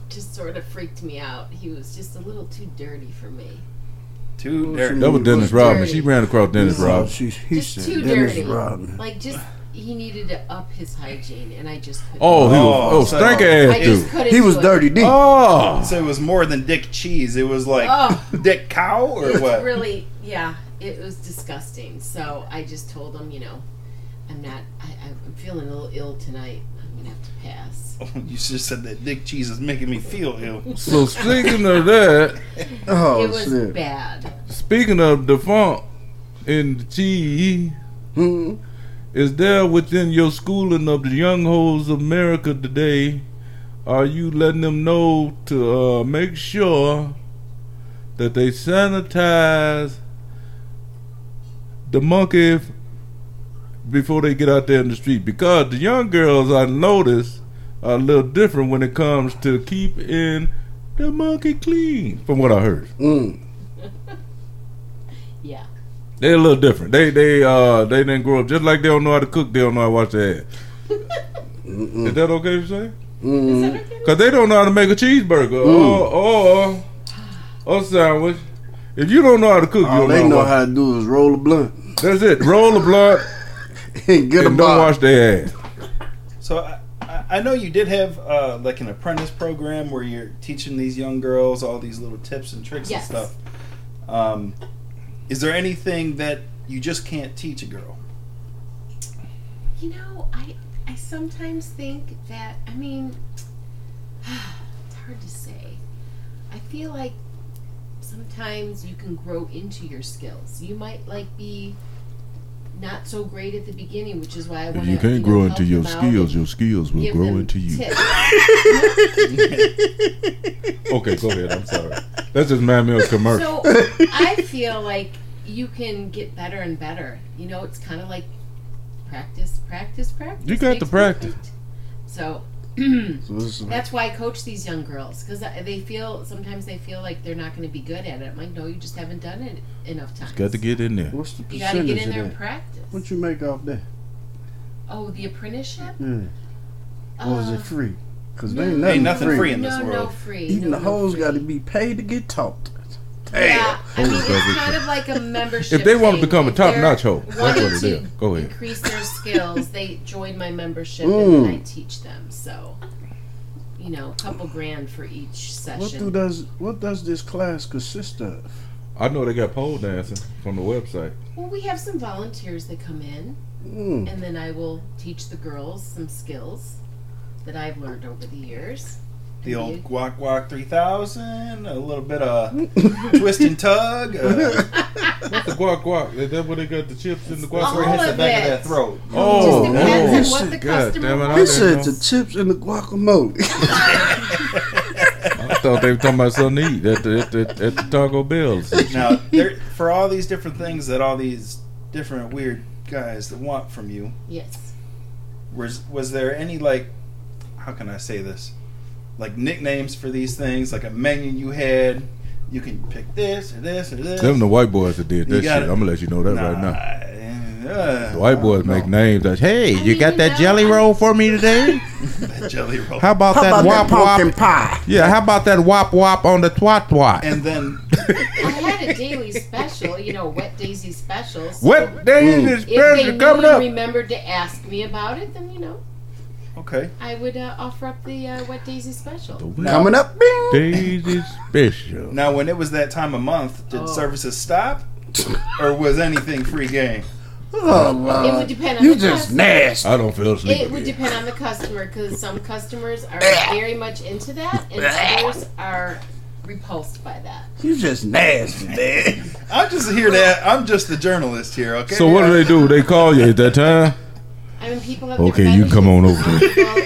just sort of freaked me out. He was just a little too dirty for me.
Too dirty.
that was Dennis
Dirty.
Rodman. She ran across Dennis Rodman.
she, he
Just
said
too
Dennis
dirty.
Rodman.
Like, just he needed to up his hygiene, and I just couldn't.
Oh, he
Oh,
was oh,
so-
stank
I
ass dude.
couldn't.
He was
do it.
dirty deep.
Oh,
So it was more than Dick Cheese. It was like
Oh. *laughs*
Dick Cow or
It's
what?
really, yeah, it was disgusting. So I just told him, you know, I'm not. I, I'm feeling a little ill tonight. I'm gonna have to pass. *laughs*
you just said that dick cheese is making me feel ill.
So speaking of that, *laughs*
Oh,
it was
shit.
bad.
speaking of the funk in the cheese,
Hmm.
Is there within your schooling of the young hoes of America today? Are you letting them know to uh, make sure that they sanitize the monkey f- before they get out there in the street? Because the young girls I notice are a little different when it comes to keeping the monkey clean, from what I heard.
Mm. *laughs*
Yeah.
They're a little different. They they uh they didn't grow up just like they don't know how to cook. They don't know how to wash their hands. Is that okay to say?
Mm.
Cause they don't know how to make a cheeseburger or or or sandwich. If you don't know how to cook, you don't
they
know,
know
how.
how to do is roll a blunt
That's it. Roll a blunt *laughs*
and get a
don't
box.
wash their ass.
So I, I- I know you did have uh, like an apprentice program where you're teaching these young girls all these little tips and tricks
Yes.
and stuff. Um, is there anything that you just can't teach a girl?
You know, I I sometimes think that I mean *sighs* it's hard to say. I feel like sometimes you can grow into your skills. You might like be not so great at the beginning, which is why I want to.
You can't grow into your skills. Your skills will grow into you. *laughs* Okay, go ahead. I'm sorry. That's just man meal commercial.
So I feel like you can get better and better. You know, it's kind of like practice, practice, practice.
You got to practice.
perfect. So *clears throat*
So this is-
that's why I coach these young girls because they feel sometimes they feel like they're not going to be good at it. I'm like, no, you just haven't done it enough times.
Got to get in there.
What's the
You got to
percentage
get in there
of
and
that?
practice.
What you make off that?
Oh, the apprenticeship.
Yeah. Or is
Uh,
it free? Because
no.
ain't nothing,
Ain't nothing
free.
free in this
world. no,
no
free.
Even
no,
the
no
hoes got to be paid to get taught.
Yeah, I mean, it's kind of like a membership.
If they want to become a top-notch hoe, that's what it
to.
Go ahead.
Increase their skills. They join my membership,
Mm.
and then I teach them. So, you know, a couple grand for each session.
What do does what does this class consist of?
I know they got pole dancing from the website.
Well, we have some volunteers that come in,
Mm.
and then I will teach the girls some skills that I've learned over the years.
The old
you-
guac guac three thousand, a little bit of *laughs* twist and tug. Uh, *laughs*
What's the guac guac? Is that where they got the chips in the guac
All
where it hits the
of
back of
it.
that throat.
Oh,
It just depends
oh,
on what the
God damn it, I
He said the chips in the guacamole. *laughs*
I thought they were talking about something to eat at the, at the, at the Taco Bell.
Now, for all these different things that all these different weird guys that want from you,
Yes.
was was there any like, how can I say this, like nicknames for these things, like a menu you had? You can pick this or this or this.
Them the white boys that did
You
that shit. I'm gonna let you know that
Nah,
right now.
uh,
The white boys make names like, "Hey, you got that jelly roll for me today? *laughs*
that jelly roll.
How about
How
that
about
wop
that
wop?
pie?
Yeah, how about that wop wop on the twat twat?
and then *laughs*
I had a daily special, you know, wet daisy special. so
What day is
If they
special
knew
coming
and
up?
remembered to ask me about it, then you know
okay,
I would uh, offer up the uh, wet daisy special.
Coming up, bing.
Daisy special. *laughs*
now when it was that time of month, did
Oh.
services stop, or was anything free game?
Oh,
It would
Lord.
depend on
You
the
just
customer.
nasty.
I don't feel asleep.
It would
again.
depend on the customer because some customers are very much into that, and others are repulsed by that.
You just nasty, man.
I'm just here to. I'm just the journalist here. Okay.
So what do they do? They call you at that time?
I mean, people have
Okay, you can come on over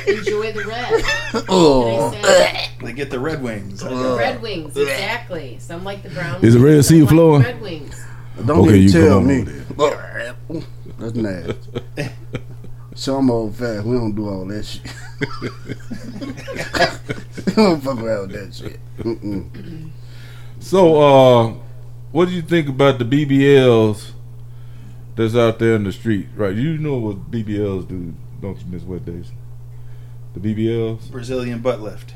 enjoy the red. *laughs*
Oh.
And say,
They get the Red Wings.
the Red Wings, exactly. Some like the brown.
Is it
wings,
Red
some
Sea
like
flowing?
Red wings.
Don't
Okay,
even
you come
tell
on
me.
over
That's nasty. So I'm old fast. We don't do all that shit. *laughs* we don't fuck around with that shit. Mm-mm.
So, uh, what do you think about the BBLs that's out there in the street? Right, you know what BBLs do, don't you, Miss Wet Days? The BBLs.
Brazilian butt lift.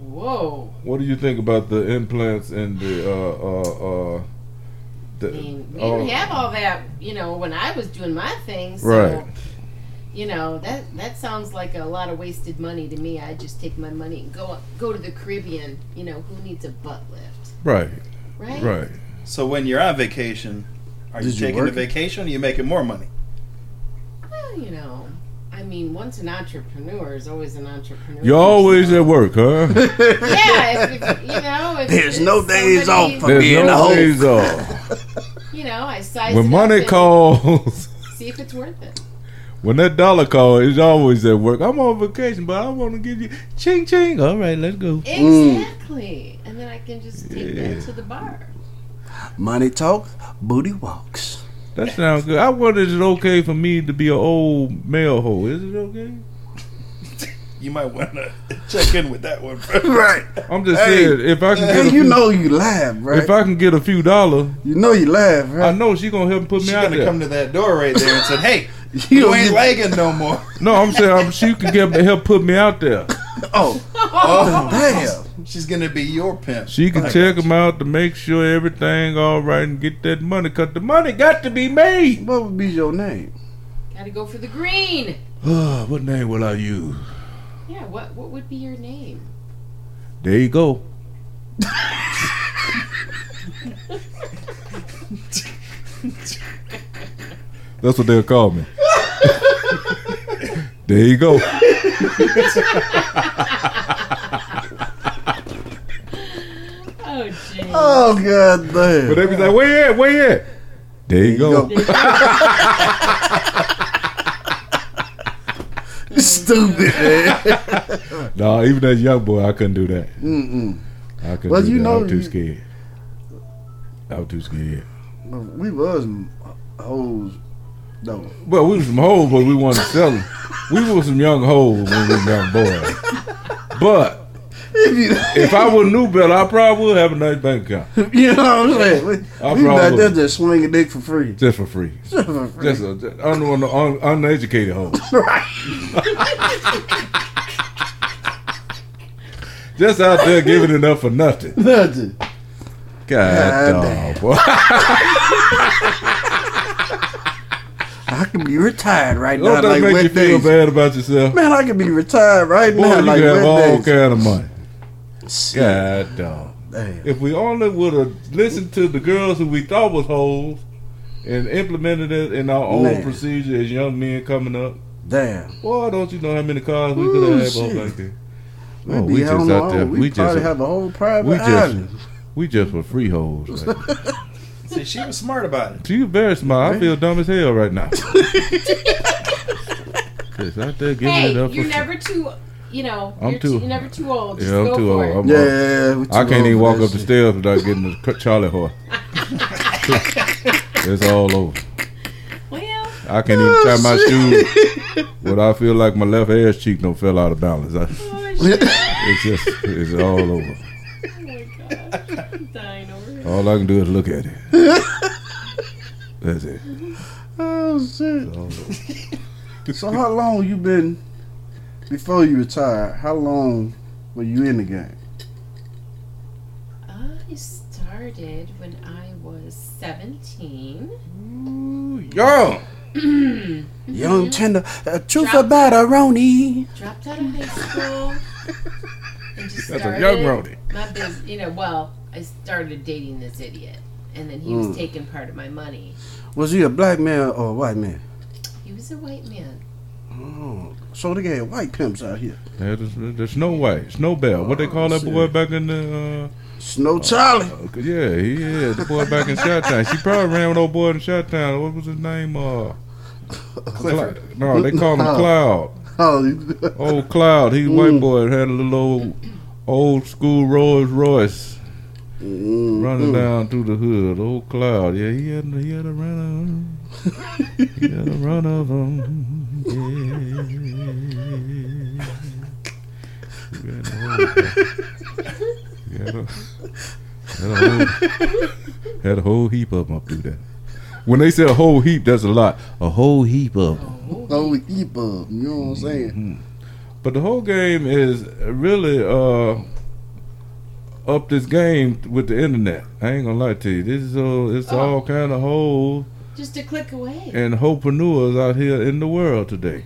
Whoa.
What do you think about the implants and the uh uh uh? The,
I mean, we
uh,
didn't have all that, you know, when I was doing my thing. So,
Right.
you know, that that sounds like a lot of wasted money to me. I just take my money and go go to the Caribbean. You know, who needs a butt lift,
right,
right?
right.
So when you're on vacation, are you
Did you
taking the
work it?
vacation? or you making more money?
Well, you know, I I mean, once an entrepreneur is always an entrepreneur.
You're always at work, huh? *laughs*
Yeah, if, if, you know, if
There's
if
no days
somebody-
off for
There's *laughs*
being a
no
hoe.
days off.
You know, I size
When
it
money
up
calls,
see if it's worth it.
when that dollar call is always at work. I'm on vacation, but I want to give you ching ching. All right, let's go.
Exactly, mm. and then I can just take
Yeah.
that to the bar.
Money talk, booty walks.
That sounds good. I wonder is it okay for me to be an old male hoe? Is it okay? *laughs*
You might want to check in with that one. bro. *laughs*
Right.
I'm just
Hey,
saying if I can get
Hey,
a
you
few,
know you laugh, right?
if I can get a few dollars,
you know you laugh, right?
I know she gonna help put me
She's
out
gonna
there.
come to that door right there and said, "Hey, *laughs*
You
you ain't lagging no more."
no, I'm saying I'm, she can get help put me out there.
Oh,
Oh,
damn.
She's gonna be your pimp.
She can
I
check them out to make sure everything all right and get that money. Cause the money got to be made.
What would be your name?
Gotta go for the green. *sighs*
Ah, what name will I use?
Yeah, what what would be your name?
There you go. *laughs* That's what they'll call me. *laughs* there you go. *laughs*
Oh,
god damn.
But they be like, where you at? Where you at? There you go. *laughs*
Stupid man. *laughs*
No, even as a young boy, I couldn't do that.
Mm-mm.
I couldn't
Well,
do
you
that.
know
I was too
you-
scared. I was too scared.
We was hoes though.
Well, we was some hoes, but we wanted to sell them. We were some young hoes when we were young boys. But
If *laughs* you,
if I would knew better, I probably would have a nice bank account *laughs*
you know what I'm saying? We,
I
we not
probably
there just swinging dick for free.
just for free. *laughs*
Just for free.
Just, a, just un, un, un, uneducated hoes.
right.
Just out there giving it up for nothing.
Nothing.
God,
God
dog, boy.
I can be retired right now
Don't that
like
make you feel bad about yourself?
Man, I can be retired right
Boy,
now
you
like
can have all
days.
kind of money.
Shit.
God, dog.
Damn.
If we only would have listened to the girls who we thought was hoes and implemented it in our own
Man.
procedure as young men coming up,
Damn.
boy, don't you know how many cars we could have had both like that?
We,
Oh, we just out
our
there.
We,
We
probably
just-
have a whole private
we just-
island.
We just were free hoes. Right? *laughs*
See, she was smart about it.
she was very smart. I feel dumb as hell right now. *laughs* just out there giving
Hey,
it up
you're never too, you know,
I'm
you're,
too-
too, you're never too old. Just
Yeah, I'm
go
too
for
old.
it.
I'm-
Yeah, we
I
too
can't
old
even walk
that
up the stairs without getting the cr- Charlie horse. *laughs* it's all over.
Well,
I can't even oh, tie my shoes without I feel like my left ass cheek don't fell out of balance. I,
oh,
it's just it's all over.
oh my gosh. I'm dying over here.
All I can do is look at it. *laughs* That's it.
Oh shit.
It's all over.
So how long you been before you retired? How long were you in the game?
I started when I was 17.
Young. *clears throat*
Young tender, uh, truth about a Roni.
Dropped out of high school. And just
That's a young Roni.
My business, you know, well, I started dating this idiot. And then he was
Mm.
taking part of my money.
Was he a black man or a white man?
He was a white man.
Oh, so they got white pimps out here.
Yeah, the, the Snow White, Snow Bell. What they call that boy back in the?
Snow Charlie.
Uh, yeah, he is the boy back in Shot Town. She probably ran with old boy in Shot Town. What was his name? Uh,
Clifford.
No, they call him *laughs* Cloud. *laughs*
Oh, *laughs*
Old Cloud. He white boy had a little old, old school Rolls Royce
mm,
running
mm.
down through the hood. Old Cloud. Yeah, he had he had a run of 'em. He had a run of them. He had a whole, had a, a whole, had a whole heap of them up through there. When they say a whole heap, that's a lot. A whole heap of them.
Oh, eat bub. You know what I'm saying?
But the whole game is really uh up this game with the internet. I ain't gonna lie to you. This is all it's
Oh.
all kind of hoes
Just a click away.
and hopreneurs out here in the world today.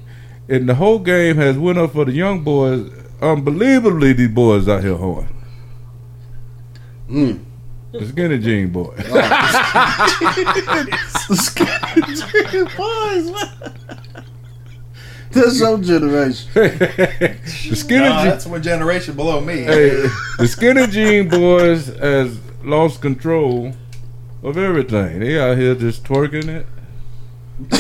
And the whole game has went up for the young boys. Unbelievably, these boys out here hoeing.
Mm.
The skinny jean boy. *laughs* *laughs* The skinny jean boys.
That's your generation. *laughs*
the skinny
Nah,
jean,
that's one generation below me.
hey, the skinny jean boys has lost control of everything. They out here just twerking it.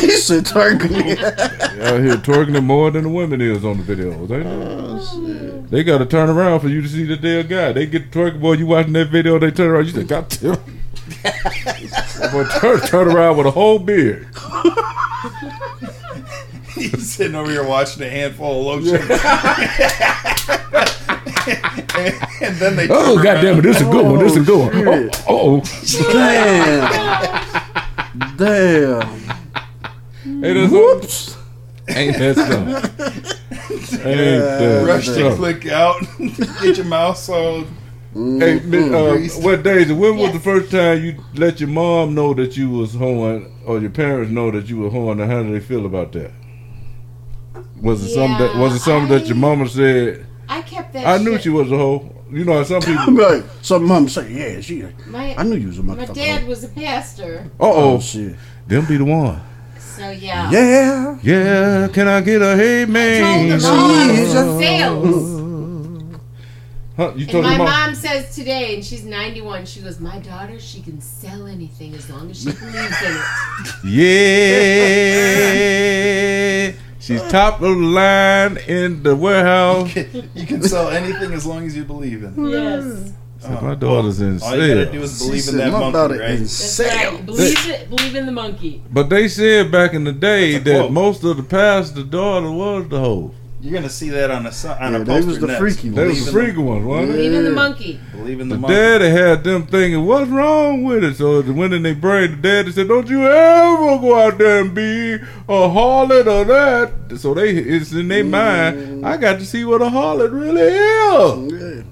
he said twerking.
They out here twerking it more than the women is on the videos. Ain't oh, they? They got to turn around for you to see the damn guy. They get twerking, boy. You watching that video? They turn around. You say, "God damn." boy, turn, turn around with a whole beard. *laughs*
He's sitting over here watching a handful of lotion. and, *laughs* and then they.
Oh,
turn
God damn it. This is a good one. This is a good one.
Oh,
Oh, oh.
Damn. Damn.
Hey, that's
Whoops.
Ain't that something? *laughs* Ain't that
Rush to
something?
click out. *laughs* Get your mouth so.
Hey, Miss, uh,
Greased.
what days? When was
Yes.
the first time you let your mom know that you was hoeing, or your parents know that you were hoeing, and how do they feel about that? Was it something that was it something that your
I-
mama said?
I kept that.
I knew
shit-
she was a hoe. You know, some *laughs* people.
like, some mom say, yeah, she.
My,
I knew you was a
my
motherfucker.
dad was a pastor,
Uh
Oh shit.
them be the one.
so yeah.
Yeah.
Yeah, can I get a hey
I told
man?
them all
Jesus.
sales.
Huh, you
And my
mom.
mom says today, and she's 91, she goes, My daughter, she can sell anything as long as she believes in it. *laughs*
Yeah, she's top of the line in the warehouse.
You can sell anything as long as you believe in it.
Yes.
My uh, daughter's in
All you gotta
sales.
do is
She
believe in that monkey,
daughter
right?
is
That's
sales.
right. Believe it. Believe in the monkey.
But they said back in the day
That's a
that
quote.
most of the pastor daughter was the hoe.
You're gonna see that on a si- on
Yeah,
a
they
poster
was the
next.
freaky
They was the
in
freaky ones, wasn't it?
Believe in the monkey.
Believe in the
The
monkey.
daddy had them thinking, what's wrong with it? So it went in their brain. The daddy said, don't you ever go out there and be a harlot or that. So they it's in their mm-hmm. mind, I got to see what a harlot really is.
Yeah.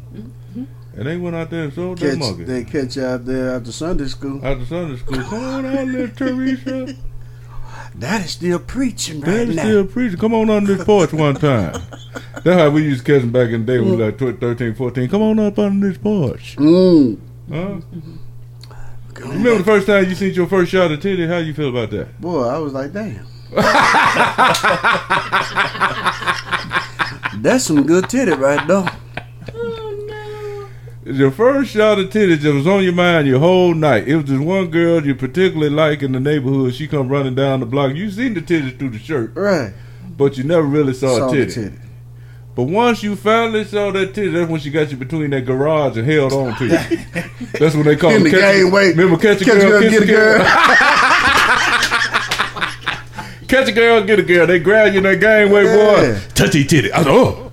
And they went out there and sold that
Catch,
monkey.
they catch you out there after Sunday school.
After Sunday school, come on out, little Teresa. *laughs*
Daddy's still preaching right
Daddy
now.
still preaching. Come on on this porch one time. That's how we used to catch them back in the day when we were like 12, 13, 14. Come on up on this porch.
Mm.
Huh? Remember the first time you seen your first shot of titty? How you feel about that?
Boy, I was like, damn. *laughs* That's some good titty right there.
Your first shot of titties that was on your mind your whole night. It was this one girl you particularly like in the neighborhood. She come running down the block. You seen the titties through the shirt,
Right.
but you never really saw,
Saw
a
the
titty.
titty.
But once you finally saw that titty, that's when she got you between that garage and held on to you. *laughs* that's when they call
In
it
the
catch a-
gangway.
Remember catch a
Catch
girl,
girl, get a girl. *laughs*
Catch a girl, get a girl. They grab you in that gangway,
Yeah.
boy. Touchy titty. I said, oh.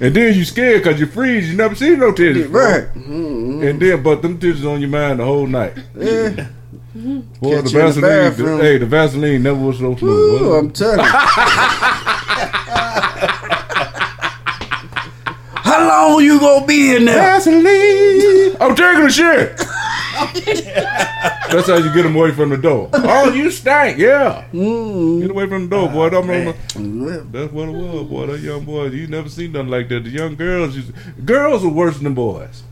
And then you scared because you freeze. You never seen no titties.
Right. Mm-hmm.
And then, but them titties on your mind the whole night.
Yeah.
Boy, the
you in the
Vaseline, the, hey, the Vaseline never was so smooth.
Ooh, I'm telling you. *laughs* How long you gonna be in there?
Vaseline. I'm taking a shit. *laughs* That's how you get them away from the door. Oh, you stank, Yeah.
Mm.
Get away from the door, boy. I'm on the,
Mm.
That's what it was, boy. That young boy, you never seen nothing like that. The young girls, used, girls are worse than boys.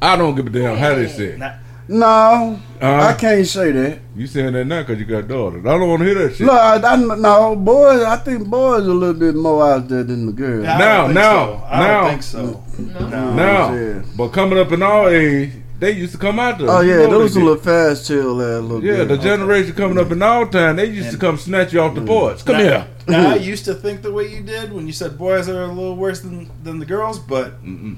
I don't give a damn how they say. it.
Nah,
No, I
Uh,
can't say that.
you saying that now because you got daughters. I don't want to hear that shit.
No, I, I, no, boys. I think boys are a little bit more out there than the girls.
I
Now, now.
I
now.
don't think so.
no.
No.
now,
yeah.
but coming up in our age, they used to come out there.
Oh
You
yeah,
know
those
they
a little fast chill there, a little
Yeah,
bit.
the generation coming up in our time, they used to come snatch you off the mm. porch. Come
Now-
here.
Now, I mm. used to think the way you did when you said boys are a little worse than, than the girls, but
Mm-mm.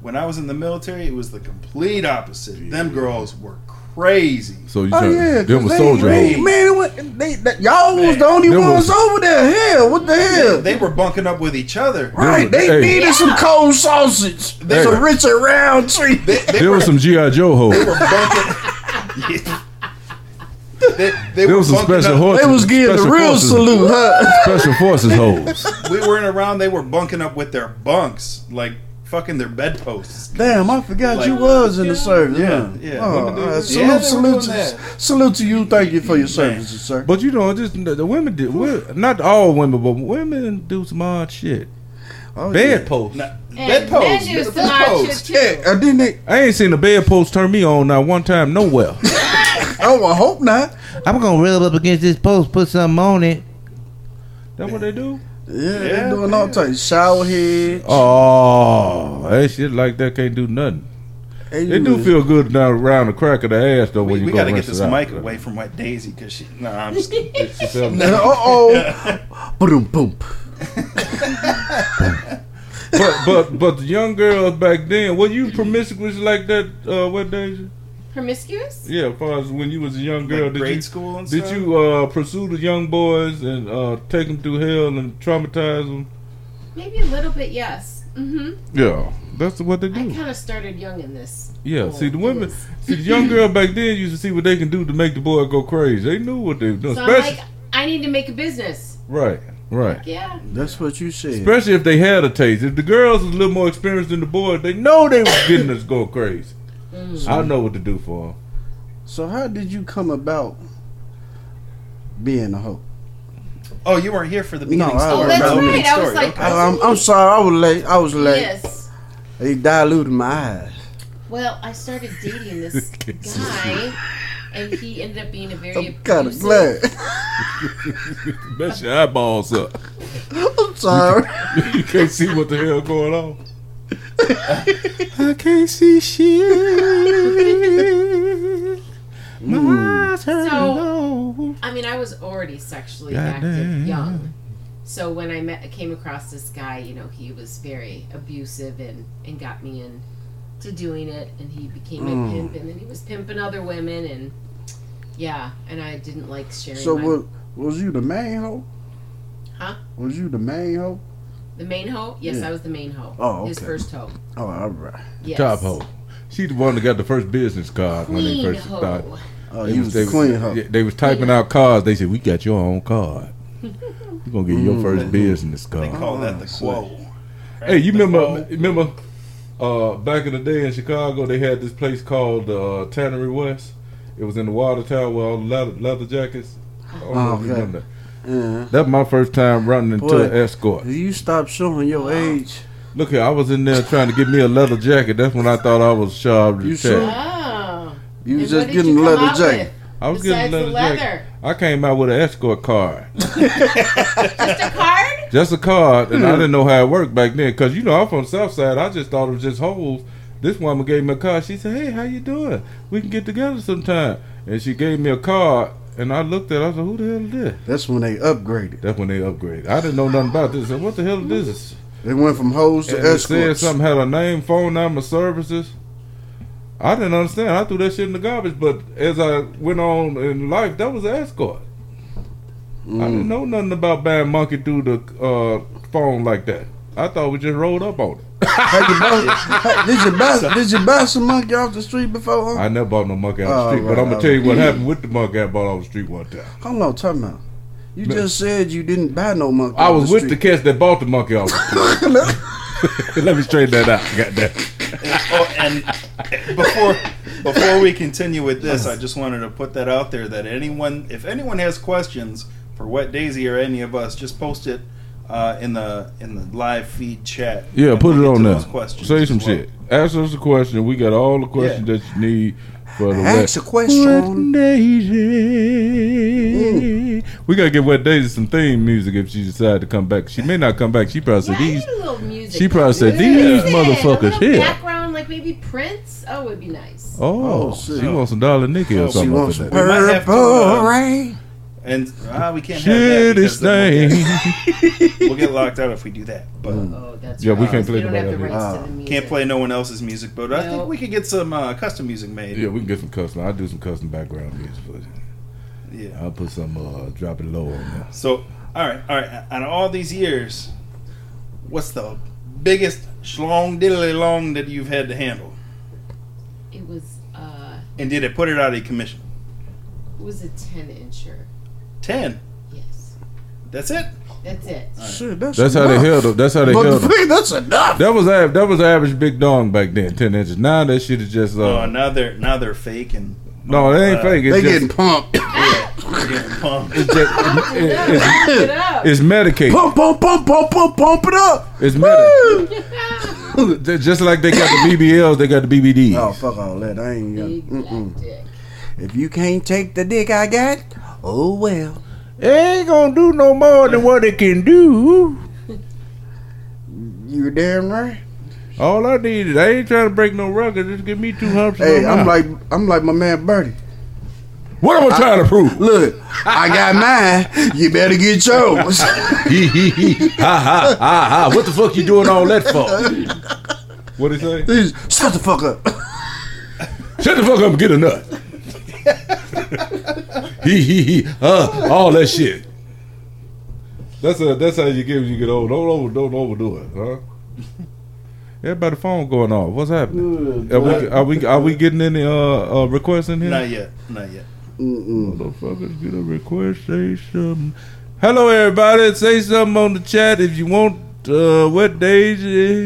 when I was in the military, it was the complete opposite. Them girls were crazy.
So you
Oh
trying
yeah,
them
'cause
was
they,
soldier
they,
hoes.
man, it was- they, that, y'all was the only
Them
ones
was-
over there. Hell, what the hell?
They were bunking up with each other.
right, they
Hey.
needed some cold sausage.
They
some
were-
Richard Roundtree.
They, they
There
were,
was some G.I. Joe hoes.
they were bunking. Yeah. *laughs* They, they
There
were
was some
bunking
special
up-
horses.
they was getting the real
forces,
salute, huh?
Special forces hoes.
We weren't around. They were bunking up with their bunks, like fucking their bedposts.
Damn, I forgot
Like-
you was in the service.
Yeah,
huh?
yeah.
Oh,
Women do-
all right.
Yeah,
salute, salute, to,
that.
salute to you. Thank you for your services, sir.
But you know, just the, the women did. Not all women, but women do some odd shit.
Oh,
Bedposts.
Nah,
And
bedposts.
men do some
bedposts.
odd shit, too.
Yeah, uh, didn't they?
I ain't seen a bedpost turn me on not one time nowhere. *laughs*
Oh, I hope not.
I'm gonna rub up against this post, put something on it.
That what they do?
Yeah,
Yeah,
they doing all types. Shower head.
Oh, that shit like that can't do nothing.
They
It do feel good down around the crack of the ass though when
We,
you
we
go
got to get this
it out.
mic away from Wet Daisy because she. No, I'm just kidding. *laughs*
She felt-
Uh oh. Boom boom.
but but but the young girls back then, were you promiscuous like that? Uh, what days?
Promiscuous?
Yeah, as far as when you was a young girl,
Like
did
grade
you
school and
did
stuff?
you uh, pursue the young boys and uh, take them through hell and traumatize them?
Maybe a little bit, yes. Mm-hmm.
Yeah, that's what they do.
I kind of started young in this.
Yeah, see the women,
business.
see the young girl back then used to see what they can do to make the boy go crazy. They knew what they were doing,
So I'm
especially
like, I need to make a business.
right, right.
Yeah.
That's what you said.
Especially if they had a taste. If the girls was a little more experienced than the boys, they know they was getting us go crazy.
Mm.
I know what to do for them.
So how did you come about being a hoe?
Oh, you weren't here for the beginning
No, I
story.
Oh, that's
about the
right.
main
I was
story.
like,
Okay.
I, I'm, I'm sorry. I was late. I was late.
Yes.
They diluted my eyes.
Well, I started dating this *laughs* guy, and he ended up being a very
I'm kind of glad. *laughs*
Mess your eyeballs up. *laughs*
I'm sorry.
you can't see what the hell going on. I can't see shit. My eyes hurt
So- I mean, I was already sexually
Goddamn.
active young. So when I met, came across this guy, you know, he was very abusive and and got me in to doing it, and he became
Mm.
a pimp, and then he was pimping other women, and yeah, and I didn't like sharing.
So
my,
was was you the main hoe?
Huh?
Was you the main hoe?
The main hoe? Yes,
Yeah.
I was the main hoe.
Oh,
His first hoe.
Oh, all right.
Yes.
Top hoe. She the one that got the first business card when they
Queen
first
hoe.
started.
Oh,
They
you was the queen hoe.
yeah, They was typing out cards. They said, "We got your own card. You're gonna get your first business card."
They call that the
so-
quo.
Hey, you
The
remember?
quo.
Remember? Uh, back in the day in Chicago, they had this place called uh, Tannery West. It was in the water tower with all the leather, leather jackets. I don't know if you
Oh, okay.
Remember that.
Yeah.
That's my first time running into
Boy.
an escort.
You stop showing your age.
Look here, I was in there trying to get me a leather jacket. That's when I thought I was sharp
You
the
sure?
Oh.
You was just getting
you
a leather jacket.
with?
I was
Besides
getting a
the
leather
leather.
jacket. I came out with an escort card. *laughs*
Just a card?
just a card, and I hmm. didn't know how it worked back then. Cause you know I'm from South Side. I just thought it was just holes. This woman gave me a card. She said, "Hey, how you doing? We can get together sometime." And she gave me a card, and I looked at. it. I said, "Who the hell is this?"
That's when they upgraded.
That's when they upgraded. I didn't know nothing about this. I said, "What the hell is this?"
They went from hoes to
And it said something had a name, phone number, services. I didn't understand. I threw that shit in the garbage. But as I went on in life, that was an escort. I
Mm.
didn't know nothing about buying monkey through the uh, phone like that. I thought we just rolled up on it.
Had you buy- did you buy? Did you buy some monkey off the street before? Huh?
I never bought no monkey off the
Oh,
street, but I'm gonna
right.
tell you what happened with the monkey I bought off the street one time.
Hold on, talking about. You
Man.
just said you didn't buy no monkey.
I
off
was with the
street.
cats that bought the monkey off the *laughs* street. *laughs* Let me straighten that out. Got that.
Oh, and before before we continue with this, I just wanted to put that out there that anyone, if anyone has questions for Wet Daisy or any of us, just post it uh, in the in the live feed chat.
Yeah,
and
put
we'll
it on
to
there. Say some
well.
shit. Ask us a question. We got all the questions that you need for the
Ask a question.
Daisy. We gotta give Wet Daisy some theme music if she decide to come back. She may not come back. She probably
Yeah,
said these.
need a little music.
She probably said these
Yeah,
motherfuckers
a
here.
Background, like maybe Prince. Oh, it'd be nice.
Oh,
Oh, shit.
she wants some Dollar Nikki or
Oh, she
something.
She
up
wants
in
some
there.
We might have to,
purple
uh,
rain.
And ah, we can't
Shit
have that
is
because then we'll get, *laughs* we'll get locked out if we do that. But
Oh, that's
Yeah,
right.
we can't play
We don't
nobody
have the
else's.
rights to the music.
can't play no one else's music. But I think
No.
we could get some uh, custom music made.
Yeah, we can get some custom. I'll do some custom background music for you.
Yeah.
I'll put some uh, drop it low on there.
So, all right, all right. Out of all these years, what's the biggest schlong diddly long that you've had to handle?
It was uh,
And did it put it out of commission?
it was a ten incher.
Ten.
Yes,
That's it.
that's it.
Shit, that's
That's how they
enough.
held them. That's how they held them.
Motherfucker, that's enough.
That was av- that was average big dong back then, ten inches. Now that shit is just uh,
Oh, now they're now they're fake and
no, it ain't
uh,
fake. It's
They
just,
getting pumped.
yeah, they're getting pumped.
it's, just, it- it- it's,
Pump it up.
it's medicated.
pump, pump, pump, pump, pump, pump it up.
It's medicated. just like they got the BBLs, they got the BBDs.
Oh fuck all that. I ain't got.
Big
Mm-mm.
black dick.
If you can't take the dick I got, oh well.
They ain't gonna do no more than what it can do.
You damn right.
All I need is I ain't trying to break no record. Just give me two humps.
Hey,
I'm
I'm like I'm like my man Bertie.
what am I trying to prove?
Look, I got mine. You better get yours.
Hee hee hee. Ha ha ha ha. What the fuck you doing all that for? What he say?
Please, Shut the fuck up.
Shut the fuck up and get a nut. *laughs* Hee he he Uh, all that shit. That's a, that's how you get when you get old. Don't over don't overdo it, huh? Everybody phone going off. What's happening? Are we are we are we getting any uh, uh requests in here?
Not yet. Not yet.
Mm-mm.
Motherfuckers get a request, say something. Hello, everybody. Say something on the chat if you want. Uh, what days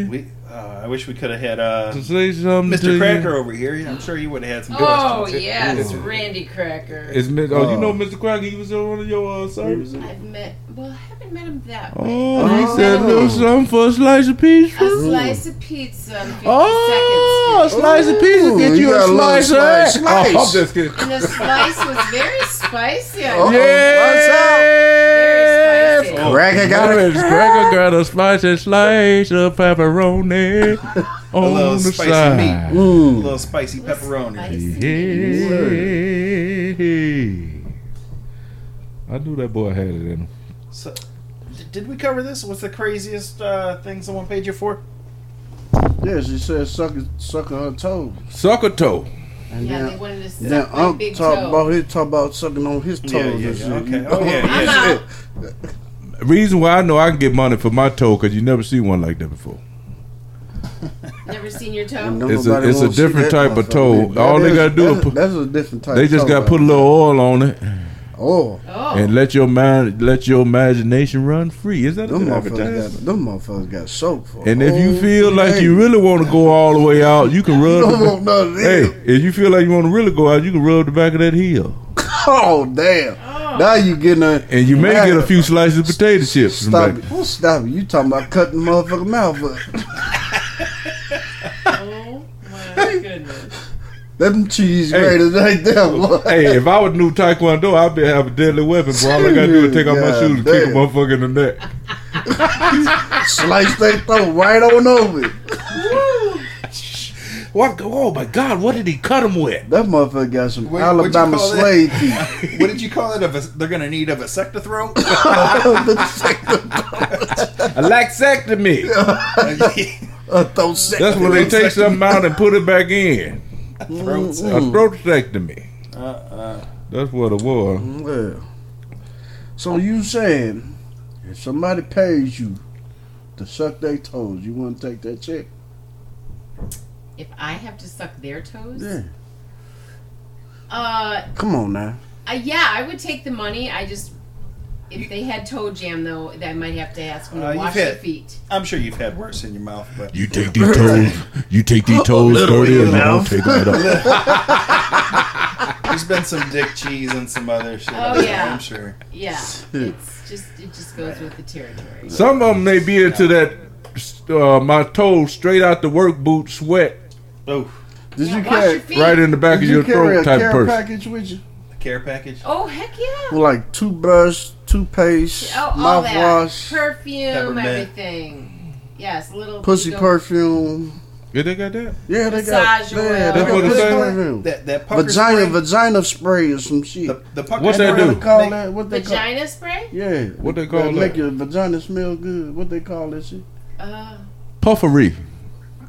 We. Uh, I wish we could have had uh,
to say
Mr. Cracker over here. I'm sure he would have had some good.
Oh
questions.
yes, Randy Cracker.
Is Mi- oh, you
Oh.
know Mr. Cracker? He was on one of your uh, services.
I've met. Well, I haven't met him that way.
Oh,
but
he
I've
said a
met
little
him.
something for a slice of pizza.
A slice of pizza
Oh, a
seconds.
slice of pizza
Ooh,
get
you
you a
got a
slice,
slice, slice.
Oh, I'm just kidding.
And the slice was very spicy. I
Oh,
know.
Yeah.
Very spicy.
Oh,
Cracker got it.
Cracker got a spicy slice of pepperoni on
little
the
spicy
side.
meat. A
Mm.
little spicy pepperoni.
Spicy.
Yeah. I knew that boy had it in him.
So, d- did we cover this? What's the craziest uh, thing someone paid you for?
Yeah, she said sucking sucking her toes.
Sucker toe.
And
Yeah, they
then,
wanted to
then
suck my
Unc
big
talk
toe.
about he talk about sucking on his toes
Yeah, yeah, yeah,
shit.
okay. Oh, yeah, yeah. *laughs*
I'm out.
Reason why I know I can get money for my toe because you never see one like that before. *laughs*
Never seen your
And
toe?
It's a-
nobody
it's a
wanna see
different
that
type of
motherfucker.
toe.
That
All they
is-
gotta do is
that's,
put-
that's a different type.
They just
toe
got to put a
right
little oil on it.
Oh,
Oh.
and let your man let your imagination run free. Is that a
them
good
motherfuckers
advertisement?
got them motherfuckers got soap for.
And if you
whole
feel like
day.
you really want to go all the way out, you can rub.
don't
The
want none of
ba- hey, if you feel like you want to really go out, you can rub the back of that heel, *laughs*
Oh damn! Oh. Now you getting a
and you may get a few slices of potato chips.
Stop
back-
it! Stop it! You talking about cutting the motherfucking mouth up? *laughs*
Oh my goodness.
Them cheese
Hey.
graters right there. boy.
Hey, if I would do Taekwondo, I'd be have a deadly weapon. Boy, all I gotta do is take off my
God
shoes and kick a motherfucker in the neck. *laughs*
Slice that throat right on over. It.
What? Oh my God! What did he cut him with?
That motherfucker got some
What-
Alabama
call
slave *laughs* teeth.
what did you call it? A vas- they're gonna need a vasectothroat? *laughs*
A laxectomy. *laughs*
A throat.
That's when they take something out and put it back in. A
sec-
throatectomy.
uh-uh.
That's what it was.
Well, so you saying if somebody pays you to suck their toes, you want to take that check?
If I have to suck their toes?
Yeah.
Uh,
Come on now.
uh, yeah, I would take the money. I just, if they had toe jam though, I might have to ask them to
Uh,
wash
had-
their feet.
I'm sure you've had worse in your mouth, but
You take these *laughs* toes. You take these *laughs* toes
Little
dirty,
in
and
your
you don't
mouth.
take them at all.
there's been some dick cheese and some other shit.
Oh, yeah.
I'm sure.
Yeah, it's just it just goes with the territory.
Some of them may be into that. Uh, my toes straight out the work boot sweat
Oh,
Did
Yeah,
you
wash
carry?
right in the back
Did
of
you
your
carry
throat
a
type
care
person.
package with you?
the care package.
Oh heck yeah!
With like toothbrush, toothpaste,
Oh, all that
mouthwash,
perfume,
Peppermint.
everything. Yes, little
pussy
go-
perfume.
Yeah, they got that.
Yeah, they got.
Massage
Yeah,
oil.
they
That's
got
what it
pussy perfume.
That that
Vagina,
spray.
vagina spray or some shit.
the, the pucker
What's that
spray
do?
What they call
make-
that? What they call?
Vagina spray?
Yeah.
What they call
Make
that?
your vagina smell good. What they call that shit?
Uh,
Puffery.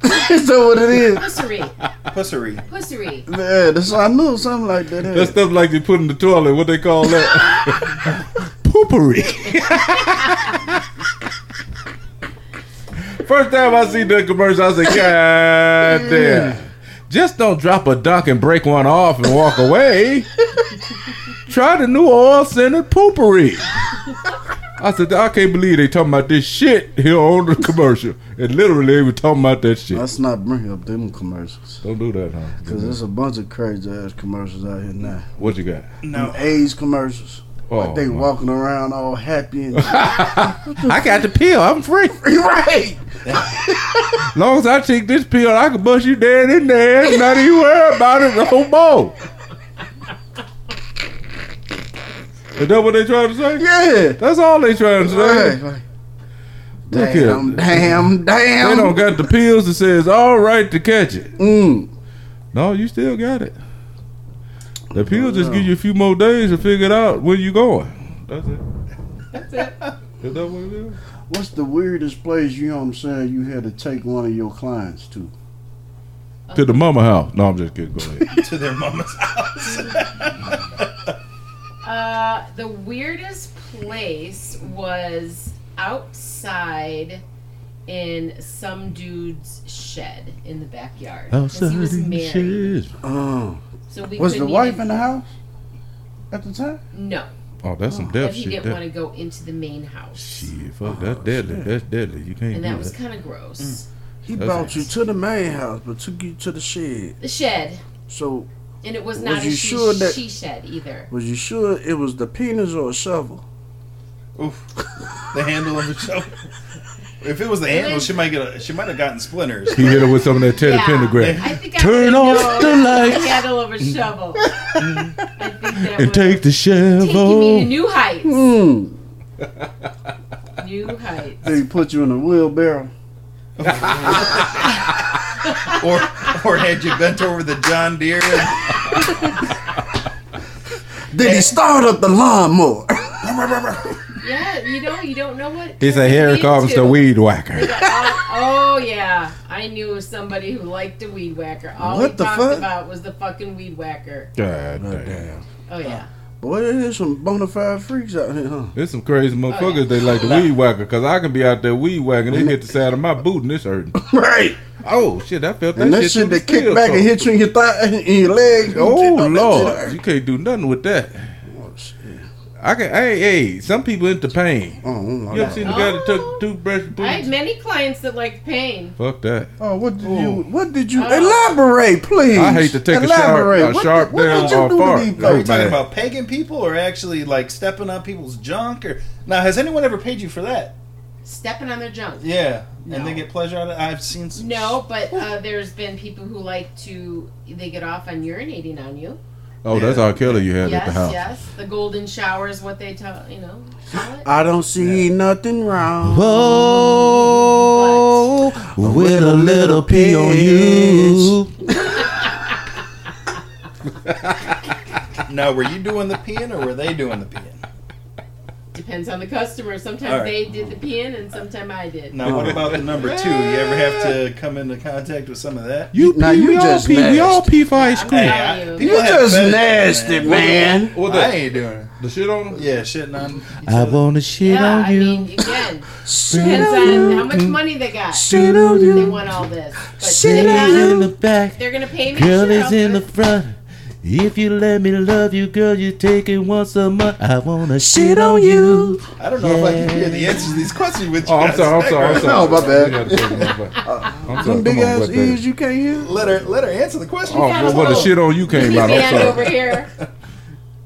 *laughs*
Is that what it is?
pussery,
Pussery.
pussery.
Yeah, that's I knew something like that.
That stuff like they put in the toilet. What they call that? *laughs* Poopery. *laughs* First time I see that commercial, I said, God damn. Just don't drop a dunk and break one off and walk away. Try the new oil scented poopery. I said, I can't believe they talking about this shit here on the commercial. And literally, they were talking about that shit.
Let's not bring up them commercials.
Don't do that, huh?
Because there's a bunch of crazy ass commercials out here now.
What you got?
No.
Them AIDS commercials.
Oh,
like they
my.
walking around all happy and *laughs*
I got the pill. I'm free. *laughs*
right.
long as I take this pill, I can bust you dead in there. Not even worry about it no more. Is that what they trying to say?
Yeah.
That's all they trying to say.
Right, right.
Look here.
Damn, damn, damn.
They don't got the pills that says all right to catch it.
Mm.
No, you still got it. The pills just give you a few more days to figure it out where you going. That's it.
That's it.
Is that what it is?
What's the weirdest place you know what I'm saying you had to take one of your clients to?
To the mama house. No, I'm just kidding. Go ahead. *laughs*
to their mama's house. *laughs*
Uh, the weirdest place was outside in some dude's shed in the backyard. 'Cause he was married.
Uh,
So we
was the
couldn't
wife
even-
in the house at the time?
No,
Oh, that's some
but
death
he
shit.
didn't
That,
want to go into the main house,
shit, fuck, that's deadly. That's deadly. You can't
and
do
that was
that.
kind of gross.
He
That's
brought you to the main house, but took you to the shed.
The shed,
So,
and it was
Was
not
you
she,
sure that-
she shed either.
was you sure it was the penis or a shovel?
Oof. The handle of the shovel. If it was the handle, she might get. A, she might have gotten splinters.
He hit her with some of that Teddy
Yeah.
Pendergrass.
I think I
Turn off the lights.
The handle of a shovel. *laughs* I think that
And take the
taken me to
shovel.
new heights.
Hmm.
New heights.
They put you in a wheelbarrow. *laughs*
or or had you bent over the John Deere? And,
Did he start up the lawnmower?
Yeah, you know, you don't know what.
It's a
turns
Harry
into.
Carpenter weed whacker.
They got all- oh yeah, I knew somebody who liked a weed whacker. All
What
he
the
talked
fuck?
about was the fucking weed whacker.
God oh, damn.
Oh yeah.
Boy, there's some bona fide freaks out here, huh?
There's some crazy oh, motherfuckers
yeah.
they like the *laughs* weed whacker because I can be out there weed whacking. They hit the side of my boot and it's hurting. *laughs*
Right.
Oh shit, I felt that,
And that
shit.
shit
through
that
the
kick
steel
back and
toe.
hit you in your thigh in your legs.
Oh
That shit
lord, you can't do nothing with that.
Oh.
I can. Hey, hey, some people into pain.
Oh, oh,
You ever seen the guy that
Oh.
took toothbrush and
I had many clients that liked pain.
Fuck that.
oh, what did you? Oh. What did you?
Oh.
Elaborate, please.
I hate to take a sharp,
Elaborate.
a
What
sharp
did- what
down
did you
or
do
fart.
these
Oh,
are we talking about pagan people or actually like stepping on people's junk? Or now, has anyone ever paid you for that?
Stepping on their junk.
Yeah,
No.
and they get pleasure out of it. I've seen some.
No, but uh, there's been people who like to they get off on urinating on you.
Oh, that's
Yeah.
R. Kelly you had
yes,
at the house.
yes. The golden shower is what they tell you know.
I don't see nothing wrong.
Whoa, with a little pee on you. *laughs*
Now, were you doing the peeing or were they doing the peeing?
Depends on the customer. Sometimes
All right.
they did the pin, and sometimes I did.
Now, what about the number two? You ever have to come into contact with some of that?
You
Now
pee,
you
we all
just
pee. We all pee for ice
I'm
cream.
telling
I-
you.
people
You
have
just
fetishes,
nasty, man.
What
I ain't doing it.
The shit on him?
Yeah, shitting on.
I wanna shit
Yeah,
on
I
you.
mean, again, depends on how much money they got.
Shit on
They want all this, but
Shit
on
is in the back.
they're gonna pay me.
Girl
sure,
is in the front. If you let me love you, girl, you take it once a month. I wanna shit on you.
I don't know if I can hear the answers to these questions with you.
Oh, I'm sorry, I'm sorry, I'm *laughs* sorry.
No, my bad.
You gotta take it, my bad. *laughs* I'm sorry,
Them big
come on,
ass ears you can't hear.
Let her let her answer the question.
Oh,
got
well, well, the shit on you came
You
out. I'm
man over here. *laughs*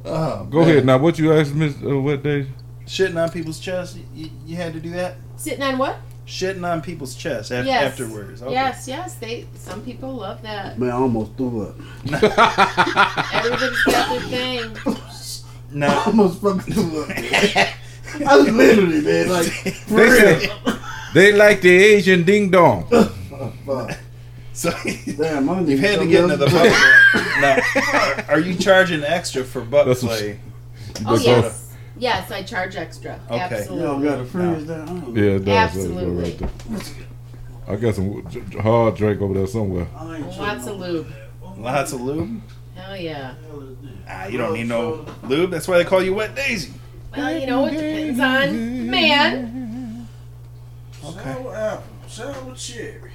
Oh,
Go ahead now. What you asked Miss uh, what day?
Shitting on people's chest. You, you had to do that.
Sitting on what?
Shitting on people's chest af-
Yes.
afterwards. Okay.
Yes, yes. They some people love that.
Man, I almost threw up. *laughs*
Everybody's got their thing. *laughs*
Now,
almost fucking threw up. *laughs* I was literally, man, like, for
They
real.
say they like the Asian ding dong.
Oh, fuck.
so
Damn, my
you've had to get into the
else.
butt. now, are, are you charging extra for butt
That's what-
play?
Oh
That's
yes, yes. I charge extra.
Okay.
Absolutely.
Y'all got a freeze down.
Yeah, it does.
Absolutely.
Right there. I got some j- j- hard drink over there somewhere.
Lots of lube.
Lots of lube.
Hell yeah.
Ah, you don't need no lube. That's why they call you Wet Daisy.
Well, you know, it depends on man. Okay.
Sour apple, sour cherry.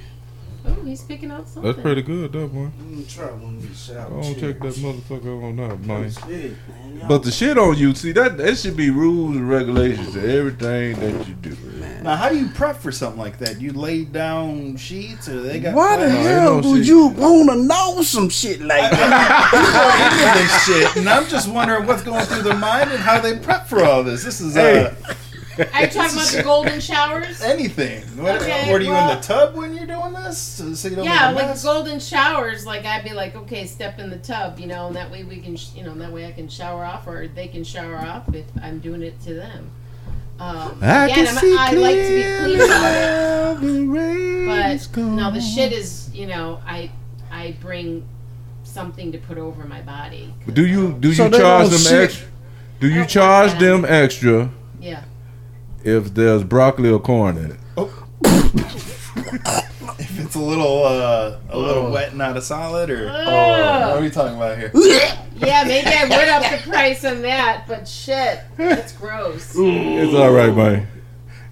Oh, he's picking out something.
That's pretty good, though, boy.
Let me try one of these sour
I don't check that motherfucker on that, man.
Shit, man,
But the shit on you, see that that should be rules and regulations to everything that you do.
Now, how do you prep for something like that? You lay down sheets, or they got
Why the
plans?
hell
ain't no
would
shit.
you want to know some shit like that?
into this shit, and I'm just wondering what's going through their mind and how they prep for all this. This is uh,
Hey.
Are you talking about the golden showers? *laughs*
Anything. What,
Okay,
what are you
well-
in the tub when you're doing this? So, so you don't
Yeah, like golden showers. Like I'd be like, okay, step in the tub, you know, and that way we can, sh- you know, that way I can shower off, or they can shower off if I'm doing it to them. Um, again, I'm, I like to be clean about it, but no, the shit is, you know, I I bring something to put over my body.
Do you do
So
you
they
charge them extra? Do you charge them extra
Yeah.
If there's broccoli or corn in it? *laughs*
if it's a little uh, a little wet, not a solid, or
Ugh.
what are we talking about here? *laughs*
Yeah, maybe I would up the *laughs* price on that, but shit, that's gross.
It's all right, man.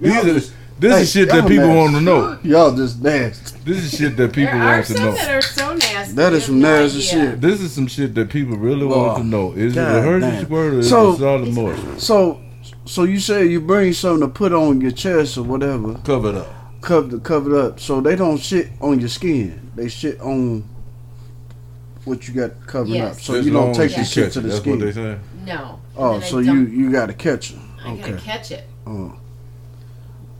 These
Y'all
are, this
hey,
is shit that people
nasty.
want to know.
Y'all just nasty.
This is shit that people
there are
want to know.
that are so nasty.
That
you
is
have
some
no
nasty shit.
This is some shit that people really want to know. Is it a
God
Hershey
damn.
squirt or is
So-
it solid moisture?
So, so you say you bring something to put on your chest or whatever,
Cover it up.
cover cover it up, so they don't shit on your skin. They shit on what you got covered
Yes.
up. So
As
you don't take
as
the shit to the
That's what they
skin.
say.
No.
Oh,
And then I
so you you got to catch them.
I gotta catch it.
Oh.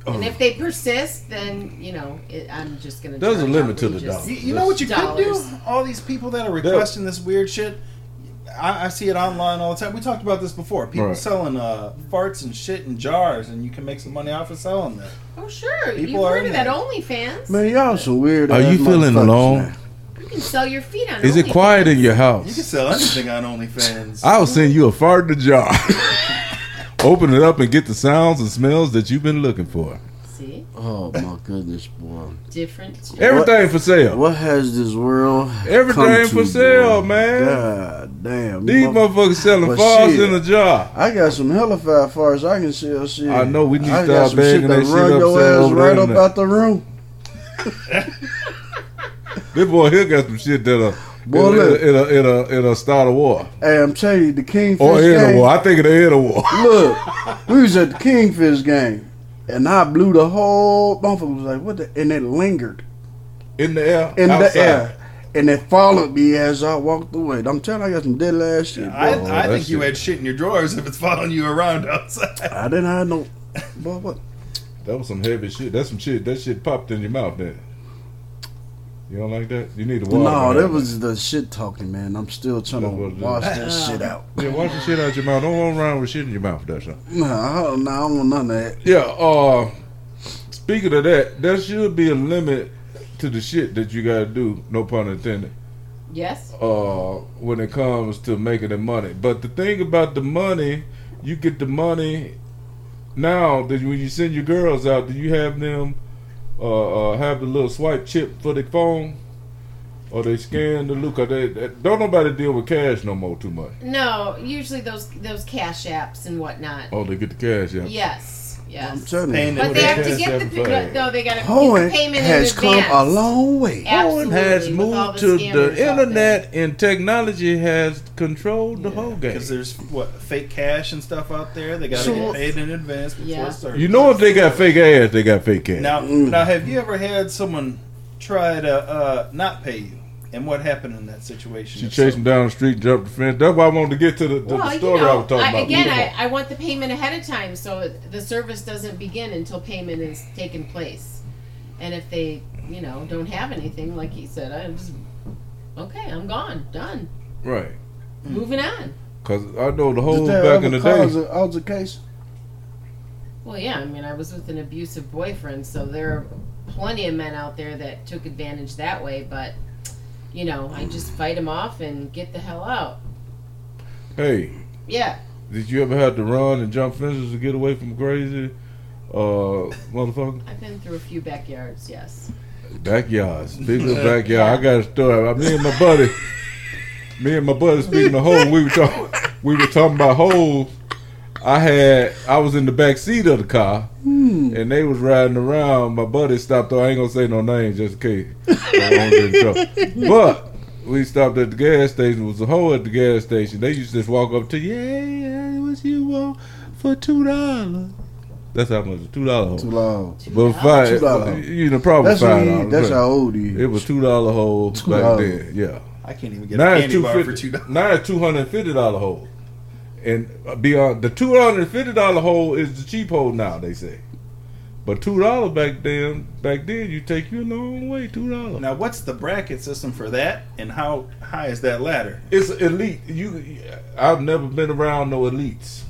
And if they persist, then you know it, I'm just gonna.
There's a limit to the
outrageous-
dollar.
You, you know what you could do? All these people that are requesting this weird shit. I, I see it online all the time. We talked about this before. People
Right.
selling uh, farts and shit in jars, and you can make some money off of selling that.
Oh sure,
People
you've
are
heard of that
there.
OnlyFans?
Man, y'all so weird.
Are you feeling alone?
man.
You can sell your feet on.
Is it quiet in your house?
You can sell anything on OnlyFans.
I'll send you a fart in a jar. *laughs* Open it up and get the sounds and smells that you've been looking for.
See,
Oh my goodness, boy!
different.
Everything for sale.
What has this world?
Everything
come
for
to,
sale,
boy?
man.
God damn!
These
You mo-
motherfuckers selling
But
farts in a jar.
I got some hellified farts I can sell shit.
I know, we need to
I
start
got some
bagging
shit
that
that
shit
run
up,
your ass
over the
right up out the room. *laughs*
This boy here got some shit that'll uh,
Boy,
it'll,
look.
it'll, it'll, it'll start a war
Hey, I'm telling you, the Kingfish
or end a war. I think it'll end a war.
Look, *laughs* we was at the Kingfish game, and I blew the whole. Motherfucker was like, "What the?" And it lingered
In the air,
in
outside.
the air, and it followed me as I walked away. I'm telling you, I got some dead ass shit.
I,
boy.
I
that
think you had shit in your drawers if it's following you around outside.
I didn't have no. *laughs* Boy, what?
That was some heavy shit. That's some shit. That shit popped in your mouth, then. You don't like that? You need to water.
No,
behind
that was the shit talking, man. I'm still trying
That's
to wash that shit out. *laughs*
Yeah, wash the shit out your mouth. Don't run around with shit in your mouth. That's all.
Nah, I don't, nah, I don't want none of that.
Yeah. Uh, speaking of that, there should be a limit to the shit that you gotta do. No pun intended.
Yes.
uh, when it comes to making the money. But the thing about the money, you get the money now that when you send your girls out, do you have them uh, uh, have the little swipe chip for the phone? Or they scan the look? Or they, they- don't nobody deal with cash no more too much.
No, usually those those cash apps and whatnot.
Oh, they get the cash, yeah.
Yes.
I'm
Yes.
telling
Paying
But they have to get
App
the
flag.
no. They got to get
Hoeing
the payment
has
in
come
advance.
a long way.
Owen has
Absolutely, with all
moved
the
to
scammers
the
out
internet and technology has controlled the whole game.
Because there's what fake cash and stuff out there. They got to
So-
get paid in advance before
Yeah.
it starts.
You know if they got fake ass, they got fake cash.
Now,
Mm.
now, have you ever had someone try to uh, not pay you? And what happened in that situation?
She
If
chased
so-
him down the street, jumped the fence. That's why I wanted to get to the, the,
Well,
the
you
story I was talking
I,
about.
again, I. I want the payment ahead of time, so the service doesn't begin until payment is taken place. And if they, you know, don't have anything, like he said, I'm just okay, I'm gone, done,
right.
moving on.
Because I know the whole back in the day.
cause a case?
Well, yeah, I mean, I was with an abusive boyfriend, so there are plenty of men out there that took advantage that way. But you know, I just fight them off and get the hell out.
Hey,
Yeah,
did you ever have to run and jump fences to get away from crazy uh, motherfucker?
I've been through a few backyards. Yes.
Backyards. Speaking of *laughs* backyard, I got a story. Me and my buddy, me and my buddy, speaking of holes, we were talking, we were talking about holes. I had, I was in the back seat of the car, hmm. and they was riding around. My buddy stopped. Though I ain't gonna say no name just in case. I get in trouble. *laughs* But we stopped at the gas station. It was a hole at the gas station. They used to just walk up to you. Hey, hey, what you want for two dollars? That's how much. Two dollar
Too
hole.
long.
But five,
$2.
you know, probably
That's
five
how,
dollars.
that's how old he is.
It was two dollar hole back
$2.
then. Yeah.
I can't even get
Now
a
it's
candy bar for two dollars.
Now it's two hundred fifty dollar hole. And uh, beyond the two hundred and fifty dollar hole is the cheap hole now. They say, but two dollars back then, back then you take you a long way. Two dollars.
Now, what's the bracket system for that, and how high is that ladder?
It's elite. You, I've never been around no elites.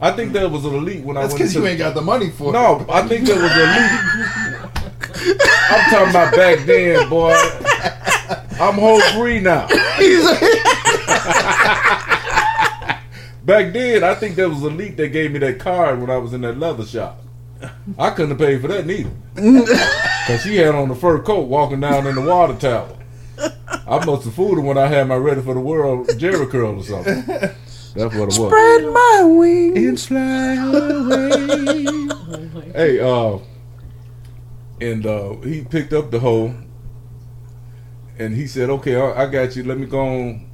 I think that was an elite when
That's
I went.
because
to-
you ain't got the money for it.
No, I think that was elite. I'm talking about back then, boy. I'm whole free now. *laughs* *laughs* back then, I think there was elite that gave me that card when I was in that leather shop. I couldn't have paid for that neither. *laughs* Cause she had on the fur coat walking down in the water tower. I must have fooled her when I had my ready for the world Jheri curl or something. That's what it was.
Spread my wings.
and fly away. hey, uh, and uh, he picked up the hoe, and he said, "Okay, I, I got you. Let me go on,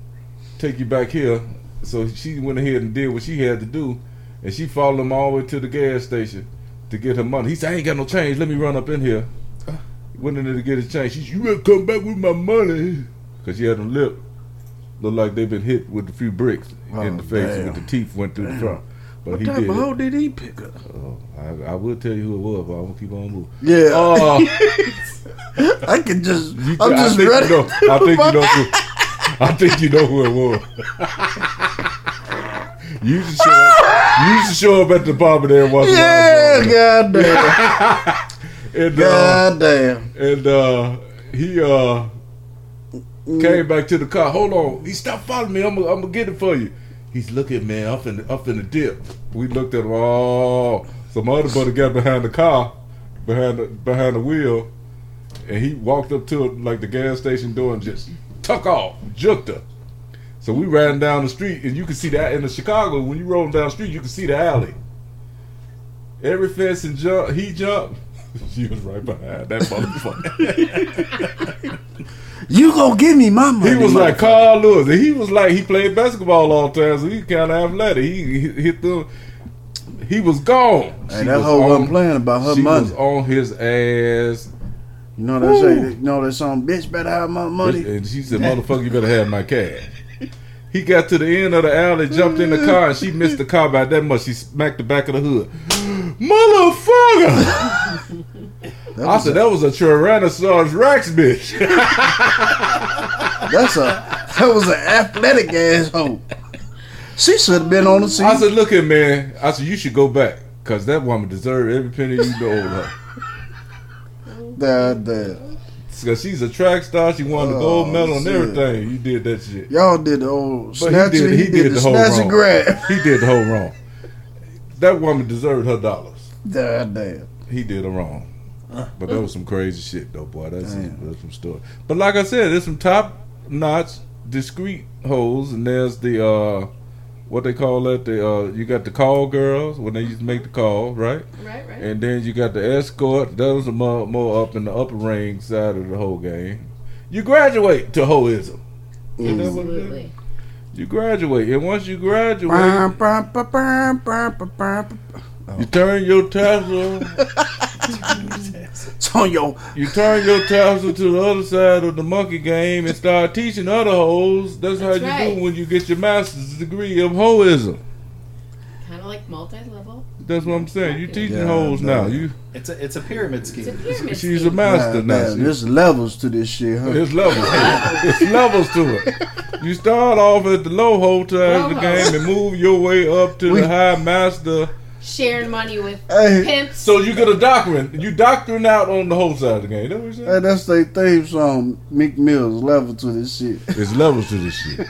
take you back here." So she went ahead and did what she had to do, and she followed him all the way to the gas station to get her money. He said, "I ain't got no change. Let me run up in here." Went in there to get his change. She said, "You better come back with my money," because she had a lip. Looked like they've been hit with a few bricks in the
Oh,
face,
damn.
with the teeth went through the front. But
What
he
type
did.
of hoe did he pick up?
Oh, I, I will tell you who it was, but I'm gonna keep on moving.
Yeah,
Uh, *laughs*
I can just.
you-
I'm
I
just ready.
You know, I think you know. I think you know who it was. you used to show up. You used to show up at the bar there once. in
Yeah, goddamn,
And, uh,
goddamn.
and uh, he uh, came back to the car. Hold on, he stopped following me. I'm gonna, I'm gonna get it for you. He's looking, man. Up in finna, I'm finna dip. We looked at him. Oh, some other buddy got behind the car, behind the behind the wheel, and he walked up to it like the gas station door and just tuck off, her. So we ran down the street, and you can see that in the Chicago. When you roll down the street, you can see the alley. Every fence and jump, he jumped. *laughs* She was right behind that motherfucker.
You gonna give me my money?
He was like. Carl Lewis. And he was like he played basketball all the time, so he kind of athletic. He, he hit the. He was gone.
Hey,
She
that
was
hoe
on-
wasn't playing about her
she
money.
was on his ass,
You know that say, you know that song, bitch better have my money.
and she said, "Motherfucker, you better have my cash." He got to the end of the alley, jumped in the car, and she missed the car by that much. She smacked the back of the hood. *gasps* Motherfucker! I said that was a Tyrannosaurus Rex bitch. *laughs*
that's a that was an athletic ass hoe. She should have been on the scene.
I said, look at man. I said you should go back because that woman deserved every penny you owe her.
Damn, damn.
Because she's a track star. She won the gold
Oh,
medal and
shit.
everything. You did that shit.
Y'all did the old
But
snatch
he did, he did, the whole wrong.
grab. *laughs*
He did the whole wrong. That woman deserved her dollars.
Damn, damn.
He did her wrong. But that was some crazy shit, though, boy. That's,
Damn.
that's some story. But like I said, there's some top notch, discreet holes, and there's the uh, what they call that. The uh, you got the call girls when they used to make the call, right?
Right, right.
And then you got the escort. Those are more, more up in the upper ring side of the whole game. You graduate to hoism. Isn't that what it is?
Absolutely.
You graduate, and once you graduate, you turn your tassel. *laughs*
It's on your
You turn your tassel to the other side of the monkey game and start teaching other hoes. That's, how
That's
you
right.
do when you get your master's degree of hoism.
Kind of like multi-level.
That's what I'm saying. You teaching
Yeah,
hoes now. You
It's a it's a pyramid
It's a
scheme.
pyramid
she's a master
Man,
now.
man,
She-
there's levels to this shit, huh?
There's levels. There's levels to it. You start off at the low hole side of the game and move your way up to
We-
the high master.
Sharing money with
Hey.
pimps.
So you get a doctrine. You doctrine out on the whole side of the game. That's what you're
Hey, that's their theme song, Meek Mill's level to this shit.
It's levels to this shit.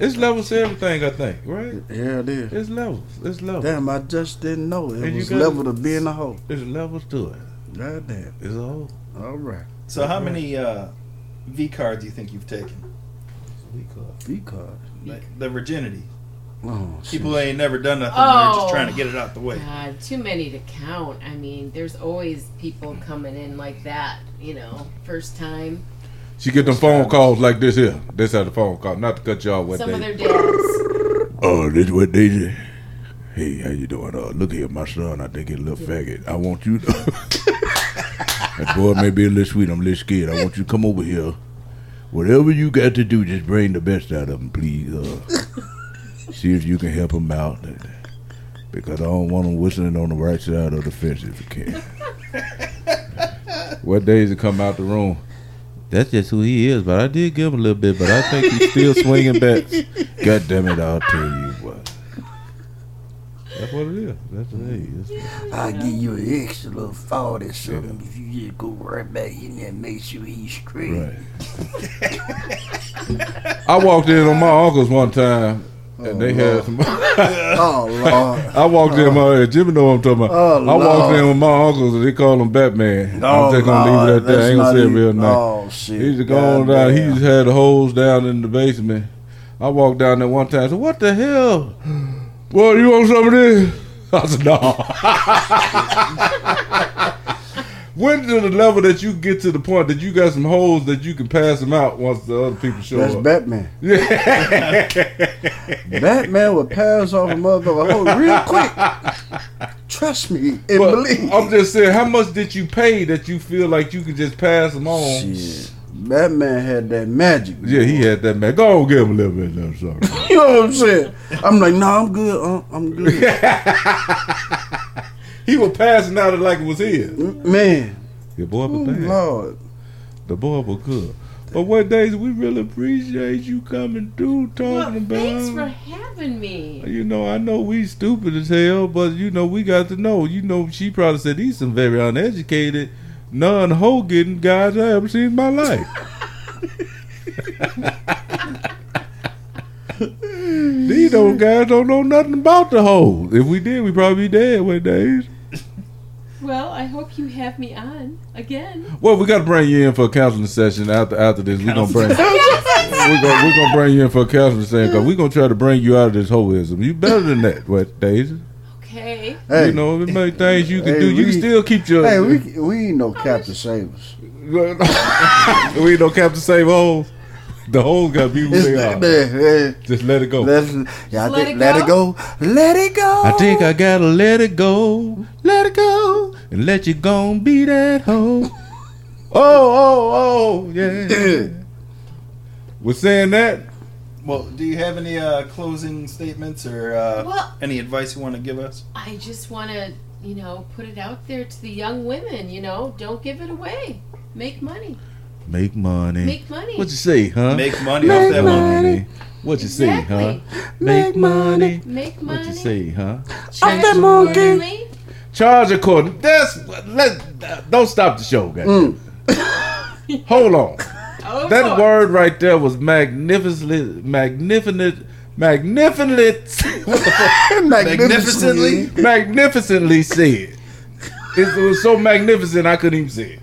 It's levels to everything, I think, right?
Yeah, it is.
It's levels. It's levels.
Damn, I just didn't know it
And
was
got-
level to being a hoe.
There's levels to it.
God damn.
It's a whole.
All right.
So how many uh, V cards do you think you've taken?
V card. V card.
Like the virginity.
Oh,
People who ain't never done nothing. They're just
Oh.
trying to get it out the way.
God, too many to count. I mean, there's always people coming in like that. You know, first time.
She get them phone calls like this here. This how the phone call. Not to cut y'all what
Some of
they.
their dads.
Oh, this what they did. Hey, how you doing? Uh, look here, my son. I think he's a little faggot. I want you to. *laughs* that boy may be a little sweet. I'm a little scared. I want you to come over here. Whatever you got to do, just bring the best out of him, please. Uh, See if you can help him out. Because I don't want him whistling on the right side of the fence if you can. what days to come out the room? That's just who he is, but I did give him a little bit, but I think he's still *laughs* swinging bats. God damn it, I'll tell you what. That's what it is. That's what it is.
I'll give you an extra little thought or something if you just go right back in there and make sure he's straight.
Right. *laughs* I walked in on my uncle's one time, and they oh, had some. *laughs*
Oh Lord.
I walked in my oh, Jimmy know what I'm talking about.
Oh,
I walked
Lord.
in with my uncles, and they call him Batman.
Oh,
I'm just gonna leave it
Lord,
at that. I ain't gonna say it real nice.
Oh shit.
He's going down. He
Goddamn.
just had the holes down in the basement. I walked down there one time. I said, "What the hell? Well, you want some of this?" *laughs* I said, "No." *laughs* when to the level that you get to the point that you got some holes that you can pass them out once the other people show
That's
up?
Batman. *laughs*
Yeah.
Batman would pass off a motherfucker hole real quick. Trust me and
But
believe.
I'm just saying, how much did you pay that you feel like you could just pass them on?
Shit. Batman had that magic.
Yeah, he had that man. Go on, give him a little bit. of sorry. *laughs*
You know what I'm saying? I'm like, no, I'm good. uh, I'm good. *laughs* *laughs*
he was passing out it like it was his.
Man,
Your boy was
Ooh,
bad.
Lord.
The boy was good. But what days we really appreciate you coming through talking
Well,
about.
thanks for having me.
You know, I know we stupid as hell, but you know, we got to know. You know, she probably said these some very uneducated, non hoe getting guys I ever seen in my life. *laughs* these those guys don't know nothing about the hoes. If we did, we'd probably be dead one days.
Well, I hope you have me on again.
Well, we got to bring you in for a counseling session after after this. We're gonna bring *laughs* we're gonna we're gonna bring you in for a counseling session because we're gonna try to bring you out of this holism. You better than that, what Daisy?
Okay.
Hey,
you know, there's many things you can
Hey,
do. You can still keep your.
hey, we *laughs* we ain't no oh, Captain Savers. *laughs*
we ain't no Captain save holes. The holes got to be who
It's
they are.
there,
Just let it go.
Let's, yeah,
let
think-
it
let it go. Let it go.
I think I gotta let it go, let it go, and let you go and be that hoe. *laughs* Oh, oh, oh, yeah. We're saying that,
Well, do you have any uh, closing statements or uh,
Well-
any advice you want to give us?
I just want to, you know, put it out there to the young women. You know, don't give it away. Make money.
make money.
Make money.
What you say, huh?
Make money off that one.
money. What you say, huh?
Exactly.
Make money.
Make money.
What you say, huh?
Charge
that monkey.
Accordingly.
Charge according. That's let. Don't stop the show, guys. Mm. *laughs* Hold on.
Oh,
That
boy.
word right there was magnificently, magnificent, magnificent, what *laughs* the fuck?
Magnificently.
magnificently said. It was so magnificent I couldn't even say it.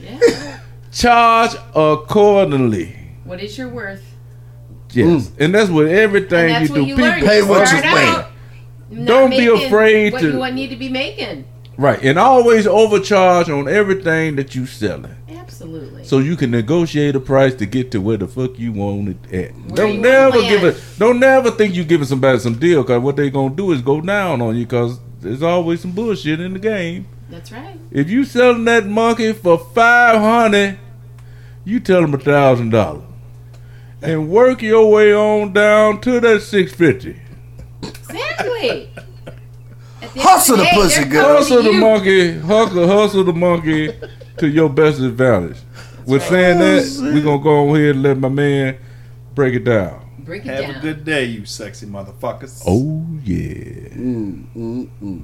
Yeah.
Charge accordingly.
What is your worth?
Yes, mm. and that's what everything
And that's
you
what
do.
you learn.
pay what you weigh.
Not
Don't be afraid
what
to-
you need to be making.
Right, and always overcharge on everything that you selling.
Absolutely.
so you can negotiate a price to get to where the fuck you want it at.
Where
don't never give it. Don't never think you're giving somebody some deal because what they're gonna do is go down on you because there's always some bullshit in the game.
that's right.
If you selling that monkey for five hundred, you tell them a thousand dollars, and work your way on down to that six fifty.
Exactly. At the
Hustle the
day,
pussy, girl.
Hustle the monkey, hustle, hustle the monkey to your best advantage. With saying that, we're gonna go ahead and let my man break it down.
Break it
Have
down.
a good day, you sexy motherfuckers.
Oh yeah.
Mm, mm, mm.